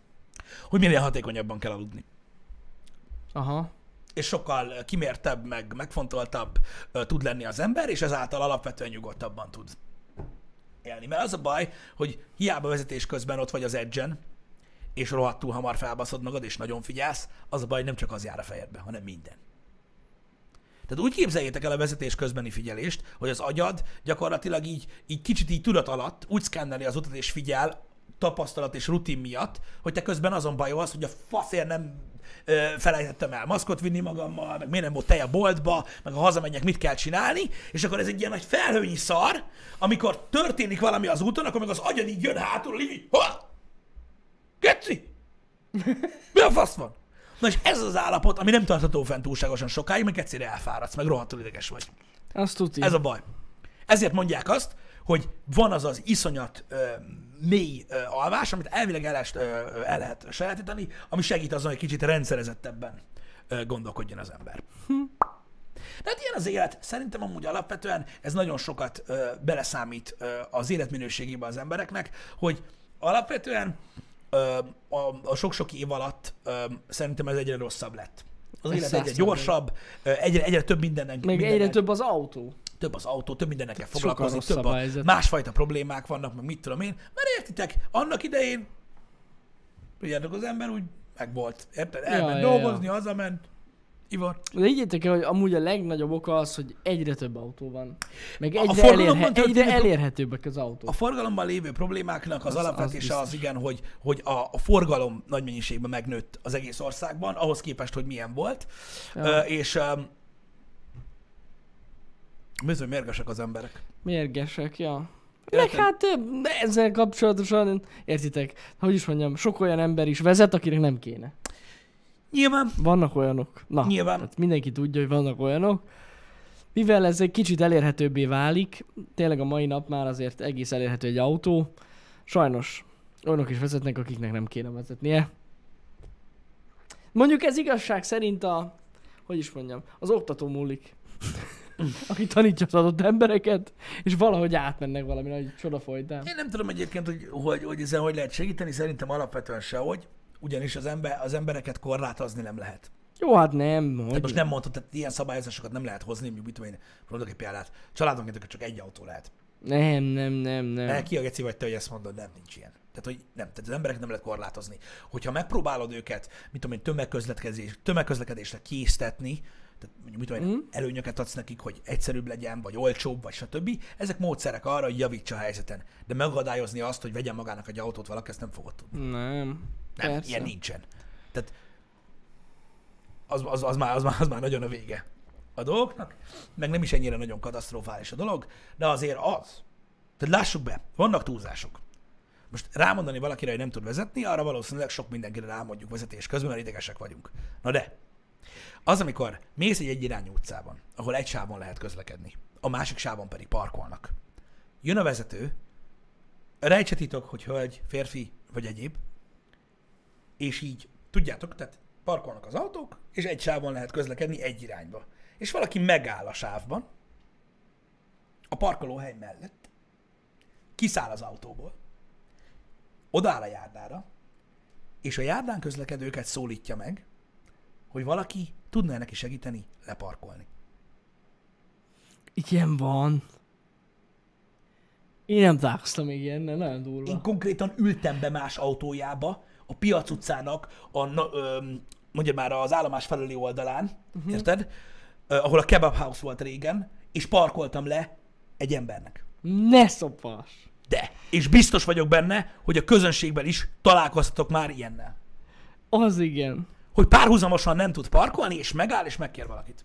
hogy minél hatékonyabban kell aludni. Aha. És sokkal kimértebb, meg megfontoltabb tud lenni az ember, és ezáltal alapvetően nyugodtabban tud élni. Mert az a baj, hogy hiába vezetés közben ott vagy az edgen, és rohadtul hamar felbaszod magad, és nagyon figyelsz, az a baj, nem csak az jár a fejedbe, hanem minden. Tehát úgy képzeljétek el a vezetés közbeni figyelést, hogy az agyad gyakorlatilag így, így kicsit így tudat alatt úgy szkenneli az utat és figyel tapasztalat és rutin miatt, hogy te közben azon bajolsz, hogy a faszért nem felejtettem el maszkot vinni magammal, meg miért nem volt tej a boltba, meg ha hazamegyek, mit kell csinálni, és akkor ez egy ilyen nagy felhőnyi szar, amikor történik valami az úton, akkor meg az agyad így jön hátul, így, ha! Geci! Mi a fasz van? Na és ez az állapot, ami nem tartható fent túlságosan sokáig, meg egyszerűen elfáradsz, meg rohadtul ideges vagy. Azt tuti. Ez a baj. Ezért mondják azt, hogy van az az iszonyat ö, mély ö, alvás, amit elvileg el, ö, el lehet sajátítani, ami segít azon, hogy kicsit rendszerezettebben ö, gondolkodjon az ember. De hát ilyen az élet. Szerintem amúgy alapvetően ez nagyon sokat ö, beleszámít ö, az életminőségébe az embereknek, hogy alapvetően ö, a, a sok-sok év alatt ö, szerintem ez egyre rosszabb lett. Az Ez élet egyre gyorsabb, ö, egyre, egyre több mindennek, Meg mindennek egyre több az autó. Több az autó, több mindennek kell foglalkozni, több a a helyzet. másfajta problémák vannak, meg mit tudom én. Mert értitek, annak idején, tudjátok, az ember úgy megvolt. Érted? Elment ja, dolgozni, hazament, Ivor. De higgyétek el, hogy amúgy a legnagyobb oka az, hogy egyre több autó van. Meg A- a egyre, forgalomban elérhe- egyre elérhetőbbek az autók. A forgalomban lévő problémáknak az, Az- az alapvetése biztos. az, igen, hogy, hogy a, a forgalom nagy mennyiségben megnőtt az egész országban, ahhoz képest, hogy milyen volt. Ja. Ö, és um, bizony mérgesek az emberek. Mérgesek, ja. Meg hát ezzel kapcsolatosan, értitek, hogy is mondjam, sok olyan ember is vezet, akinek nem kéne. Nyilván, Vannak olyanok. Na, Nyilván. Hát mindenki tudja, hogy vannak olyanok. Mivel ez egy kicsit elérhetőbbé válik, tényleg a mai nap már azért egész elérhető egy autó, sajnos olyanok is vezetnek, akiknek nem kéne vezetnie. Mondjuk ez igazság szerint a, hogy is mondjam, az oktató múlik. Aki tanítja az adott embereket, és valahogy átmennek valami nagy csoda folytán. Én nem tudom egyébként, hogy, hogy, hogy ezen hogy lehet segíteni, szerintem alapvetően sehogy, ugyanis az, ember, az embereket korlátozni nem lehet. Jó, hát nem, Tehát hogy most nem mondtad, tehát ilyen szabályozásokat nem lehet hozni, mondjuk mit tudom én, mondok egy példát, családonként csak egy autó lehet. nem, nem, nem, nem. El ki a geci vagy te, hogy ezt mondod, nem, nincs ilyen. Tehát, hogy nem, tehát az embereket nem lehet korlátozni. Hogyha megpróbálod őket, mit tudom én, tömegközlekedés, tömegközlekedésre késztetni, tehát mondjuk, mit tudom Mhm. előnyöket adsz nekik, hogy egyszerűbb legyen, vagy olcsóbb, vagy stb. Ezek módszerek arra, hogy javítsa a helyzeten. De megadályozni azt, hogy vegyen magának egy autót valaki, ezt nem fogod tudni. Nem. Nem, Persze. ilyen nincsen. Tehát az, az, az, már, az, már, az már nagyon a vége a dolgoknak, meg nem is ennyire nagyon katasztrofális a dolog, de azért az. Tehát lássuk be, vannak túlzások. Most rámondani valakire, hogy nem tud vezetni, arra valószínűleg sok mindenkire rámondjuk vezetés közben, mert idegesek vagyunk. Na de, az, amikor mész egy egyirányú utcában, ahol egy sávon lehet közlekedni, a másik sávon pedig parkolnak. Jön a vezető, rejtsetitok, hogy hölgy, férfi vagy egyéb, és így, tudjátok, tehát parkolnak az autók, és egy sávon lehet közlekedni egy irányba. És valaki megáll a sávban, a parkolóhely mellett, kiszáll az autóból, odaáll a járdára, és a járdán közlekedőket szólítja meg, hogy valaki tudna neki segíteni leparkolni. Ilyen van. Én nem találkoztam még ilyennel, nagyon durva. Én konkrétan ültem be más autójába, a piac utcának, a, ö, mondja már az állomás felüli oldalán, uh-huh. érted? Ö, ahol a kebab house volt régen, és parkoltam le egy embernek. Ne szopas! De, és biztos vagyok benne, hogy a közönségben is találkoztatok már ilyennel. Az igen. Hogy párhuzamosan nem tud parkolni, és megáll, és megkér valakit.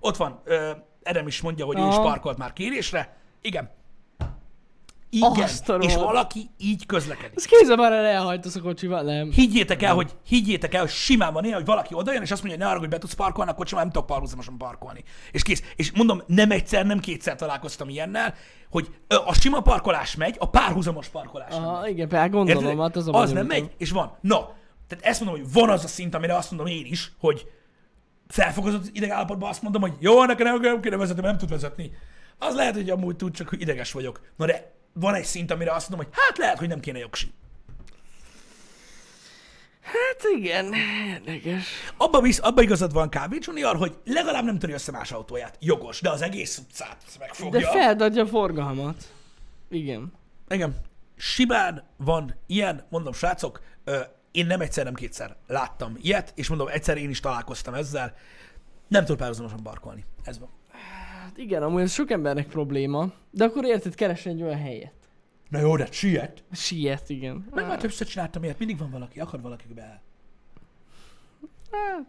Ott van, ö, Edem is mondja, hogy ő is parkolt már kérésre. Igen. Igen. Azt a És valaki így közlekedik. Ez kézzel már elhajtasz a kocsival? Nem. Higgyétek el, hogy, higgyétek el, hogy simán van ilyen, hogy valaki odajön, és azt mondja, hogy ne arra, hogy be tudsz parkolni, akkor sem nem tudok párhuzamosan parkolni. És kész. És mondom, nem egyszer, nem kétszer találkoztam ilyennel, hogy a sima parkolás megy, a párhuzamos parkolás nem Aha, megy. igen, például gondolom, Érted? hát az a az nem megy, és van. Na, tehát ezt mondom, hogy van az a szint, amire azt mondom én is, hogy felfokozott idegállapotban azt mondom, hogy jó, nekem nem, nem kéne vezetni, mert nem tud vezetni. Az lehet, hogy amúgy tud, csak hogy ideges vagyok. Na de van egy szint, amire azt mondom, hogy hát lehet, hogy nem kéne jogsi. Hát igen, érdekes. Abba, visz, abba igazad van Kávé Junior, hogy legalább nem töri össze más autóját. Jogos, de az egész utcát megfogja. De feldadja a forgalmat. Igen. Igen. Simán van ilyen, mondom, srácok, én nem egyszer, nem kétszer láttam ilyet, és mondom, egyszer én is találkoztam ezzel. Nem tud párhuzamosan parkolni. Ez van. Hát igen, amúgy ez sok embernek probléma. De akkor érted, keresni egy olyan helyet. Na jó, de siet. Siet, igen. Meg már többször csináltam ilyet, mindig van valaki, akar valaki be. Hát...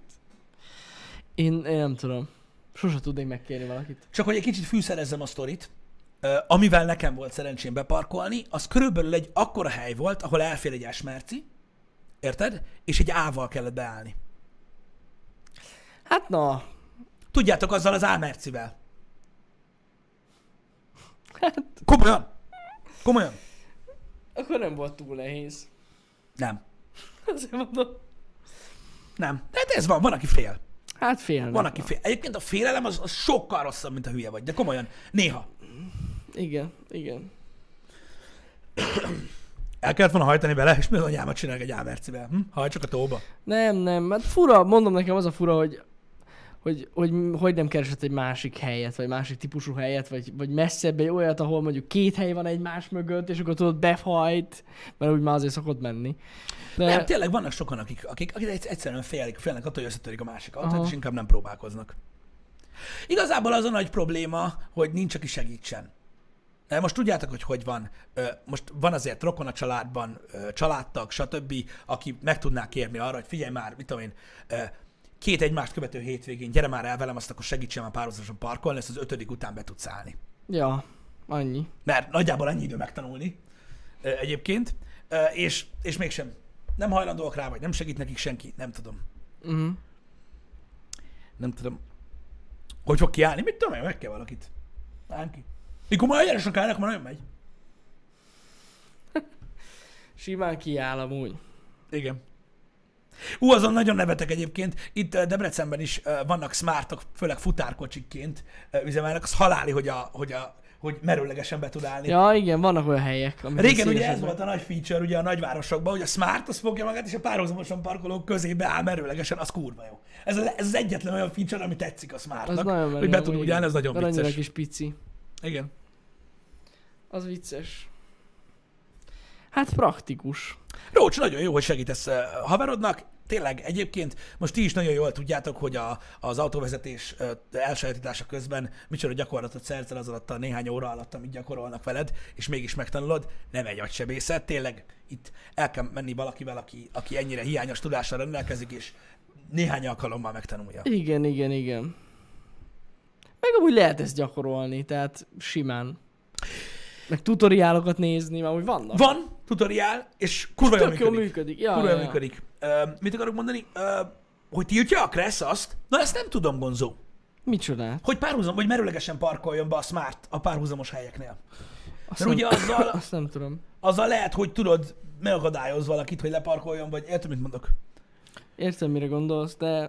Én, én nem tudom. Sose tudnék megkérni valakit. Csak hogy egy kicsit fűszerezzem a sztorit, amivel nekem volt szerencsém beparkolni, az körülbelül egy akkora hely volt, ahol elfér egy esmerci, érted? És egy ával kellett beállni. Hát na, Tudjátok, azzal az ámercivel. hát Komolyan. Komolyan. akkor nem volt túl nehéz. Nem. Azért mondom. Nem. De hát ez van, van, aki fél. Hát félnek. Van, aki fél. Egyébként a félelem az, az sokkal rosszabb, mint a hülye vagy, de komolyan. Néha. Igen, igen. El kellett volna hajtani bele, és mi az anyámat csinálok egy ámercivel. Hm? Hajtsuk a tóba. Nem, nem, mert fura, mondom nekem az a fura, hogy hogy, hogy, hogy nem keresett egy másik helyet, vagy másik típusú helyet, vagy, vagy messzebb egy olyat, ahol mondjuk két hely van egymás mögött, és akkor tudod befajt, mert úgy már azért szokott menni. De Nem, tényleg vannak sokan, akik, akik, akik egyszer- egyszerűen félik, félnek attól, hogy összetörik a másik Aha. és inkább nem próbálkoznak. Igazából az a nagy probléma, hogy nincs, aki segítsen. Most tudjátok, hogy hogy van. Most van azért rokon a családban, családtag, stb., aki meg tudná kérni arra, hogy figyelj már, mit tudom én, két egymást követő hétvégén, gyere már el velem, azt akkor segítsen már párhuzamosan parkolni, ezt az ötödik után be tudsz állni. ja, annyi. Mert nagyjából annyi idő megtanulni egyébként, és, és mégsem nem hajlandóak rá, vagy nem segít nekik senki, nem tudom. Uh-huh. Nem tudom. Hogy fog kiállni? Mit tudom én, meg kell valakit. Állj ki. Mikor már egyenesen kellnek, már nagyon megy. Simán kiáll amúgy. Igen. Ú, azon nagyon nevetek egyébként. Itt ö, Debrecenben is ö, vannak smartok, főleg futárkocsikként ö, üzemelnek. Az haláli, hogy, a, hogy, a, hogy merőlegesen be tud állni. Ja, igen, vannak olyan helyek, Régen ugye ez volt a nagy feature ugye a nagyvárosokban, hogy a Smart az fogja magát, és a párhuzamosan parkolók közé beáll merőlegesen, az kurva jó. Ez, a, ez az egyetlen olyan feature, ami tetszik a Az Smartnak, nagyon hogy be tud úgy állni, ez nagyon Mert annyira vicces. kis pici. Igen. Az vicces. Hát praktikus. Rócs, nagyon jó, hogy segítesz uh, haverodnak. Tényleg, egyébként most ti is nagyon jól tudjátok, hogy a, az autóvezetés uh, elsajátítása közben micsoda gyakorlatot szerzel az alatt a néhány óra alatt, amit gyakorolnak veled, és mégis megtanulod. Nem egy agysebészet, tényleg itt el kell menni valakivel, aki, aki ennyire hiányos tudással rendelkezik, és néhány alkalommal megtanulja. Igen, igen, igen. Meg amúgy lehet ezt gyakorolni, tehát simán. Meg tutoriálokat nézni, mert úgy vannak. Van tutoriál, és kurva jól Tök jól működik. működik. Ja, Kurva ja, jól működik. Uh, mit akarok mondani? Uh, hogy tiltja a Kressz azt? Na ezt nem tudom, Gonzó. Micsoda? Hogy párhuzam, vagy merőlegesen parkoljon be a Smart a párhuzamos helyeknél. Azt Mert ugye azzal, Azt nem tudom. azzal lehet, hogy tudod, megakadályoz valakit, hogy leparkoljon, vagy érted, mit mondok? Értem, mire gondolsz, de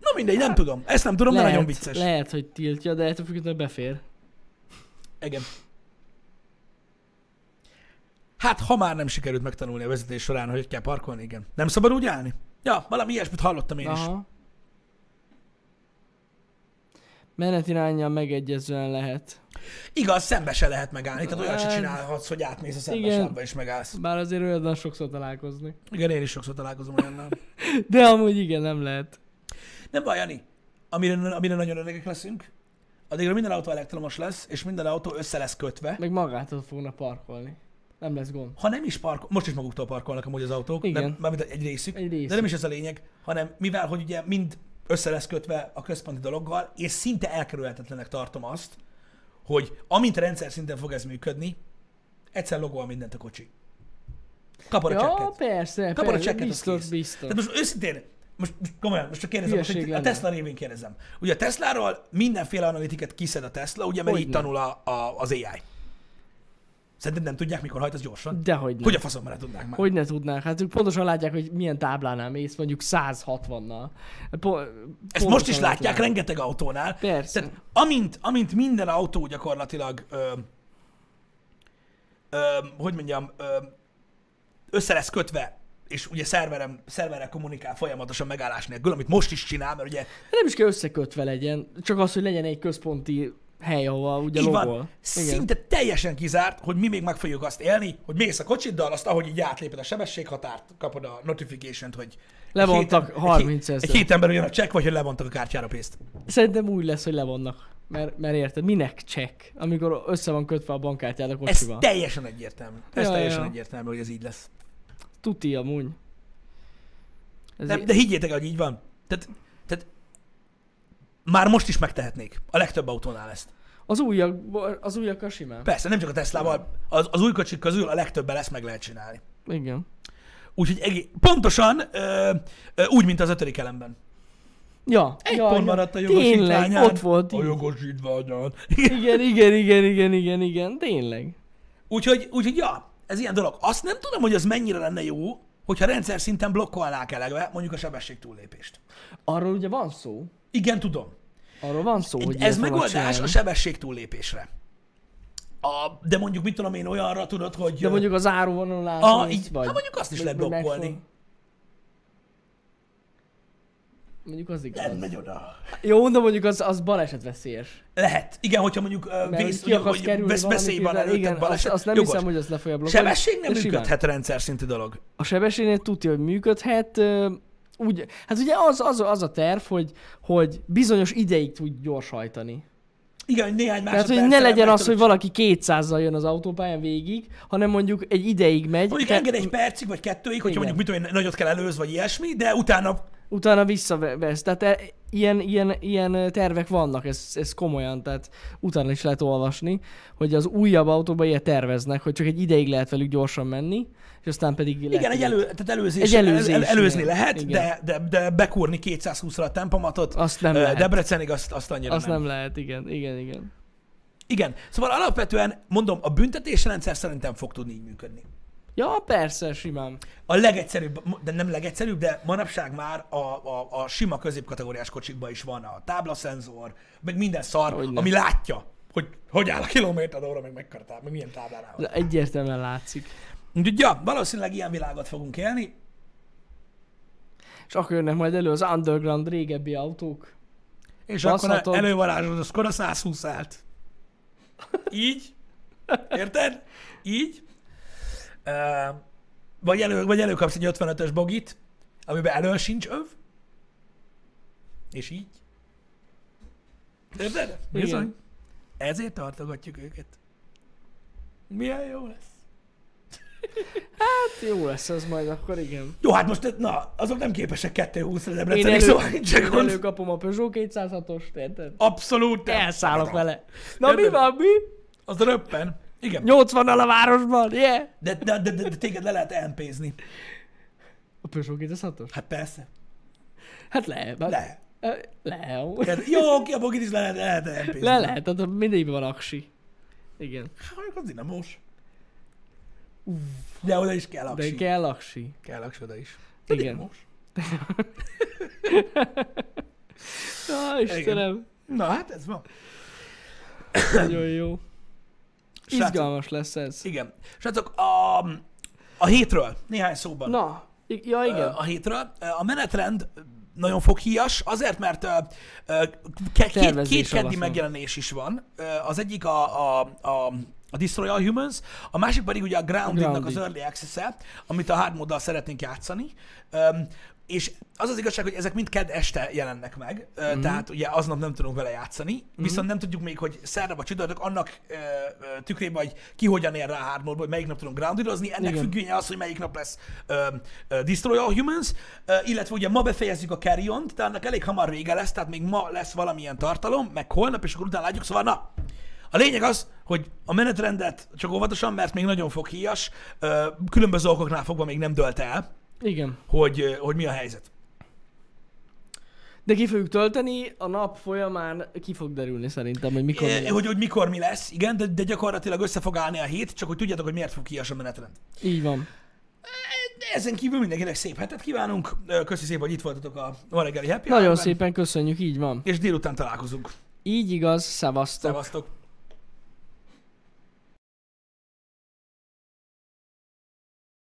Na mindegy, nem tudom. Ezt nem tudom, de lehet, nagyon vicces. lehet, hogy tiltja, de ettől függetlenül befér. Igen. Hát, ha már nem sikerült megtanulni a vezetés során, hogy kell parkolni, igen. Nem szabad úgy állni? Ja, valami ilyesmit hallottam én is. Aha. Menetirányjal megegyezően lehet. Igaz, szembe se lehet megállni, tehát olyan se Hát, csinálhatsz, hogy átmész a szembe igen. sávba és megállsz. Bár azért olyan sokszor találkozni. Igen, én is sokszor találkozom olyannal. De amúgy igen, nem lehet. Nem baj, Jani, amire, amire nagyon öregek leszünk, addigra minden autó elektromos lesz, és minden autó össze lesz kötve. Meg magától fognak parkolni. Nem lesz gond. Ha nem is parkol, most is maguktól parkolnak amúgy az autók, Igen. Nem, mármint egy részük, Egy rész. de nem is ez a lényeg, hanem mivel, hogy ugye mind össze lesz kötve a központi dologgal, és szinte elkerülhetetlenek tartom azt, hogy amint rendszer szinten fog ez működni, egyszer logol mindent a kocsi. Kapod a Ja, csekket. persze, Kapod a persze, csekket, az biztos, kész. biztos. Tehát most őszintén, most, most komolyan, most csak kérdezem, most, hogy a. Tesla révén kérdezem. Ugye a Tesláról mindenféle analitiket kiszed a Tesla, ugye, mert így tanul a, a, az AI. Szerinted nem tudják, mikor hajt az gyorsan? Dehogy nem. Hogy a faszomban ne tudnák már? Hogy ne tudnák? Hát ők pontosan látják, hogy milyen táblánál mész, mondjuk 160-nal. Po- Ezt most is látják látni. rengeteg autónál. Persze. Tehát amint, amint minden autó gyakorlatilag, ö, ö, hogy mondjam, ö, össze lesz kötve, és ugye szerverem, szerverrel kommunikál folyamatosan megállás nélkül, amit most is csinál, mert ugye Nem is kell összekötve legyen, csak az, hogy legyen egy központi hely, ahol ugye így logol. van, szinte teljesen kizárt, hogy mi még meg fogjuk azt élni, hogy mész a kocsiddal, azt ahogy így átléped a sebességhatárt, kapod a notification-t, hogy Levontak egy héten- 30 egy, ezer. egy héten belül jön a csekk, vagy hogy levontak a kártyára pénzt. Szerintem úgy lesz, hogy levonnak. Mert, mert érted, minek csekk, amikor össze van kötve a bankkártyád a Ez kocsival. teljesen egyértelmű. Ez Ja, teljesen ja. egyértelmű, hogy ez így lesz. Tuti amúgy. Ez De, de higgyétek, hogy így van. Tehát már most is megtehetnék. A legtöbb autónál ezt. Az újak, az újakkal simán. Persze, nem csak a Teslával, az, az új kocsik közül a legtöbben ezt meg lehet csinálni. Igen. Úgyhogy egé- pontosan ö, ö, úgy, mint az ötödik elemben. Ja, Egy ja, pont ja. maradt a Tényleg, jogosítványán. ott volt. A jogosítványán. Igen, igen, igen, igen, igen, igen, tényleg. Úgyhogy, úgyhogy ja, ez ilyen dolog. Azt nem tudom, hogy az mennyire lenne jó, hogyha rendszer szinten blokkolnák elegve mondjuk a sebesség túllépést. Arról ugye van szó. Igen, tudom. Arról van szó, hogy Ez megoldás a sebesség túllépésre. A, de mondjuk mit tudom én olyanra tudod, hogy... De mondjuk az áróvonalán a, így, vagy... hát mondjuk azt is lehet blokkolni. megfog- Mondjuk az igaz. Nem megy oda. Jó, de mondjuk az, az balesetveszélyes. Lehet. Igen, hogyha mondjuk uh, vész, ki akarsz kerülni vesz, veszély van előtted igen, baleset. azt, azt nem Jogos. hiszem, hogy azt le fogja blokkolni. Sebesség nem de simán. működhet rendszer szintű dolog. A sebességnél tudja, hogy működhet. Úgy, hát ugye az, az, az a terv, hogy, hogy bizonyos ideig tud gyorshajtani. Igen, néhány Tehát, másodperc. hogy ne legyen az, hogy valaki 200-zal jön az autópályán végig, hanem mondjuk egy ideig megy, Mondjuk enged egy percig, vagy kettőig, hogyha Igen. mondjuk mit tudom én, nagyot kell előz, vagy ilyesmi, de utána utána visszavesz. Tehát e, ilyen, ilyen, ilyen tervek vannak, ez, ez komolyan, tehát utána is lehet olvasni, hogy az újabb autóban ilyet terveznek, hogy csak egy ideig lehet velük gyorsan menni, és aztán pedig lehet igen, egy, elő, tehát előzés, Egy el, előzés, el, előzni lehet, Igen. de, de, de bekurni 220-ra a tempomatot, Azt nem lehet. Debrecenig azt, azt annyira Azt nem. nem lehet, igen, igen, igen. Igen, szóval alapvetően mondom, a büntetésrendszer szerintem fog tudni így működni. Ja, persze, simán. A legegyszerűbb, de nem legegyszerűbb, de manapság már a, a, a sima középkategóriás kocsikban is van a táblaszenzor, meg minden szar, Hogyne. ami látja, hogy hogy áll a kilométer óra, meg mekkora táb, meg milyen táblánál van. Egyértelműen látszik. Úgyhogy ja, valószínűleg ilyen világot fogunk élni. És akkor jönnek majd elő az underground régebbi autók. És Baszhatod. akkor elővarázsolod a Skoda 120 át. Így. Érted? Így. Vagy, elő, vagy előkapsz egy 55-ös bogit, amiben elől sincs öv. És így. Érted? Bizony. Ezért tartogatjuk őket. Milyen jó lesz. Hát jó lesz ez majd akkor, igen. Jó, hát most, na, azok nem képesek 220 Én, Debrecenig, elő, szóval nincs gond. előkapom a Peugeot 206-ost, érted? Abszolút nem. Elszállok vele. Na mi van, mi? Az röppen. Igen. 80-nal a városban, yeah! De, de, de, de, de téged le lehet MP-zni. A Peugeot 206-os? Hát persze. Hát le. Le. Ö, Le. Érted? Jó, oké, a bogit is le lehet, le lehet MP-zni. Le lehet, tehát mindegyikben van aksi. Igen. Hát, mondjuk az dinamós. De oda is kell De aksi. kell aksi. Kell aksi oda is. De Igen. dinamós. Na, Istenem. Na, hát ez van. Nagyon jó. Srácok, Izgalmas lesz ez. Igen. Srácok, a, a hétről néhány szóban. Na, ja igen. a hétről. A menetrend nagyon foghíjas, azért, mert két, két keddi megjelenés is van. Az egyik a, a, a, a Destroy All Humans, a másik pedig ugye a Grounded-nak az Grounded. Early access amit a hard móddal szeretnénk játszani. És az az igazság, hogy ezek mind kedd este jelennek meg, Mhm. mm-hmm. tehát ugye aznap nem tudunk vele játszani, mm-hmm. viszont nem tudjuk még, hogy szerda vagy csütörtök annak ö, ö, tükrében, hogy ki hogyan ér rá hard módba, hogy melyik nap tudunk groundidozni, ennek Igen. függvénye az, hogy melyik nap lesz ö, ö, Destroy All Humans, ö, illetve ugye ma befejezzük a carry on de annak elég hamar vége lesz, tehát még ma lesz valamilyen tartalom, meg holnap, és akkor utána látjuk, szóval na, a lényeg az, hogy a menetrendet csak óvatosan, mert még nagyon foghíjas, ö, különböző okoknál fogva még nem dölt el, Igen. hogy, hogy mi a helyzet. De ki fogjuk tölteni, a nap folyamán ki fog derülni szerintem, hogy mikor mi lesz. hogy, hogy mikor mi lesz, igen, de, de gyakorlatilag össze fog állni a hét, csak hogy tudjátok, hogy miért fog kias a menetrend. Így van. De ezen kívül mindenkinek szép hetet kívánunk. Köszi szépen, hogy itt voltatok a ma reggeli happy Nagyon szépen köszönjük, így van. És délután találkozunk. Így igaz, szevasztok. Szevasztok!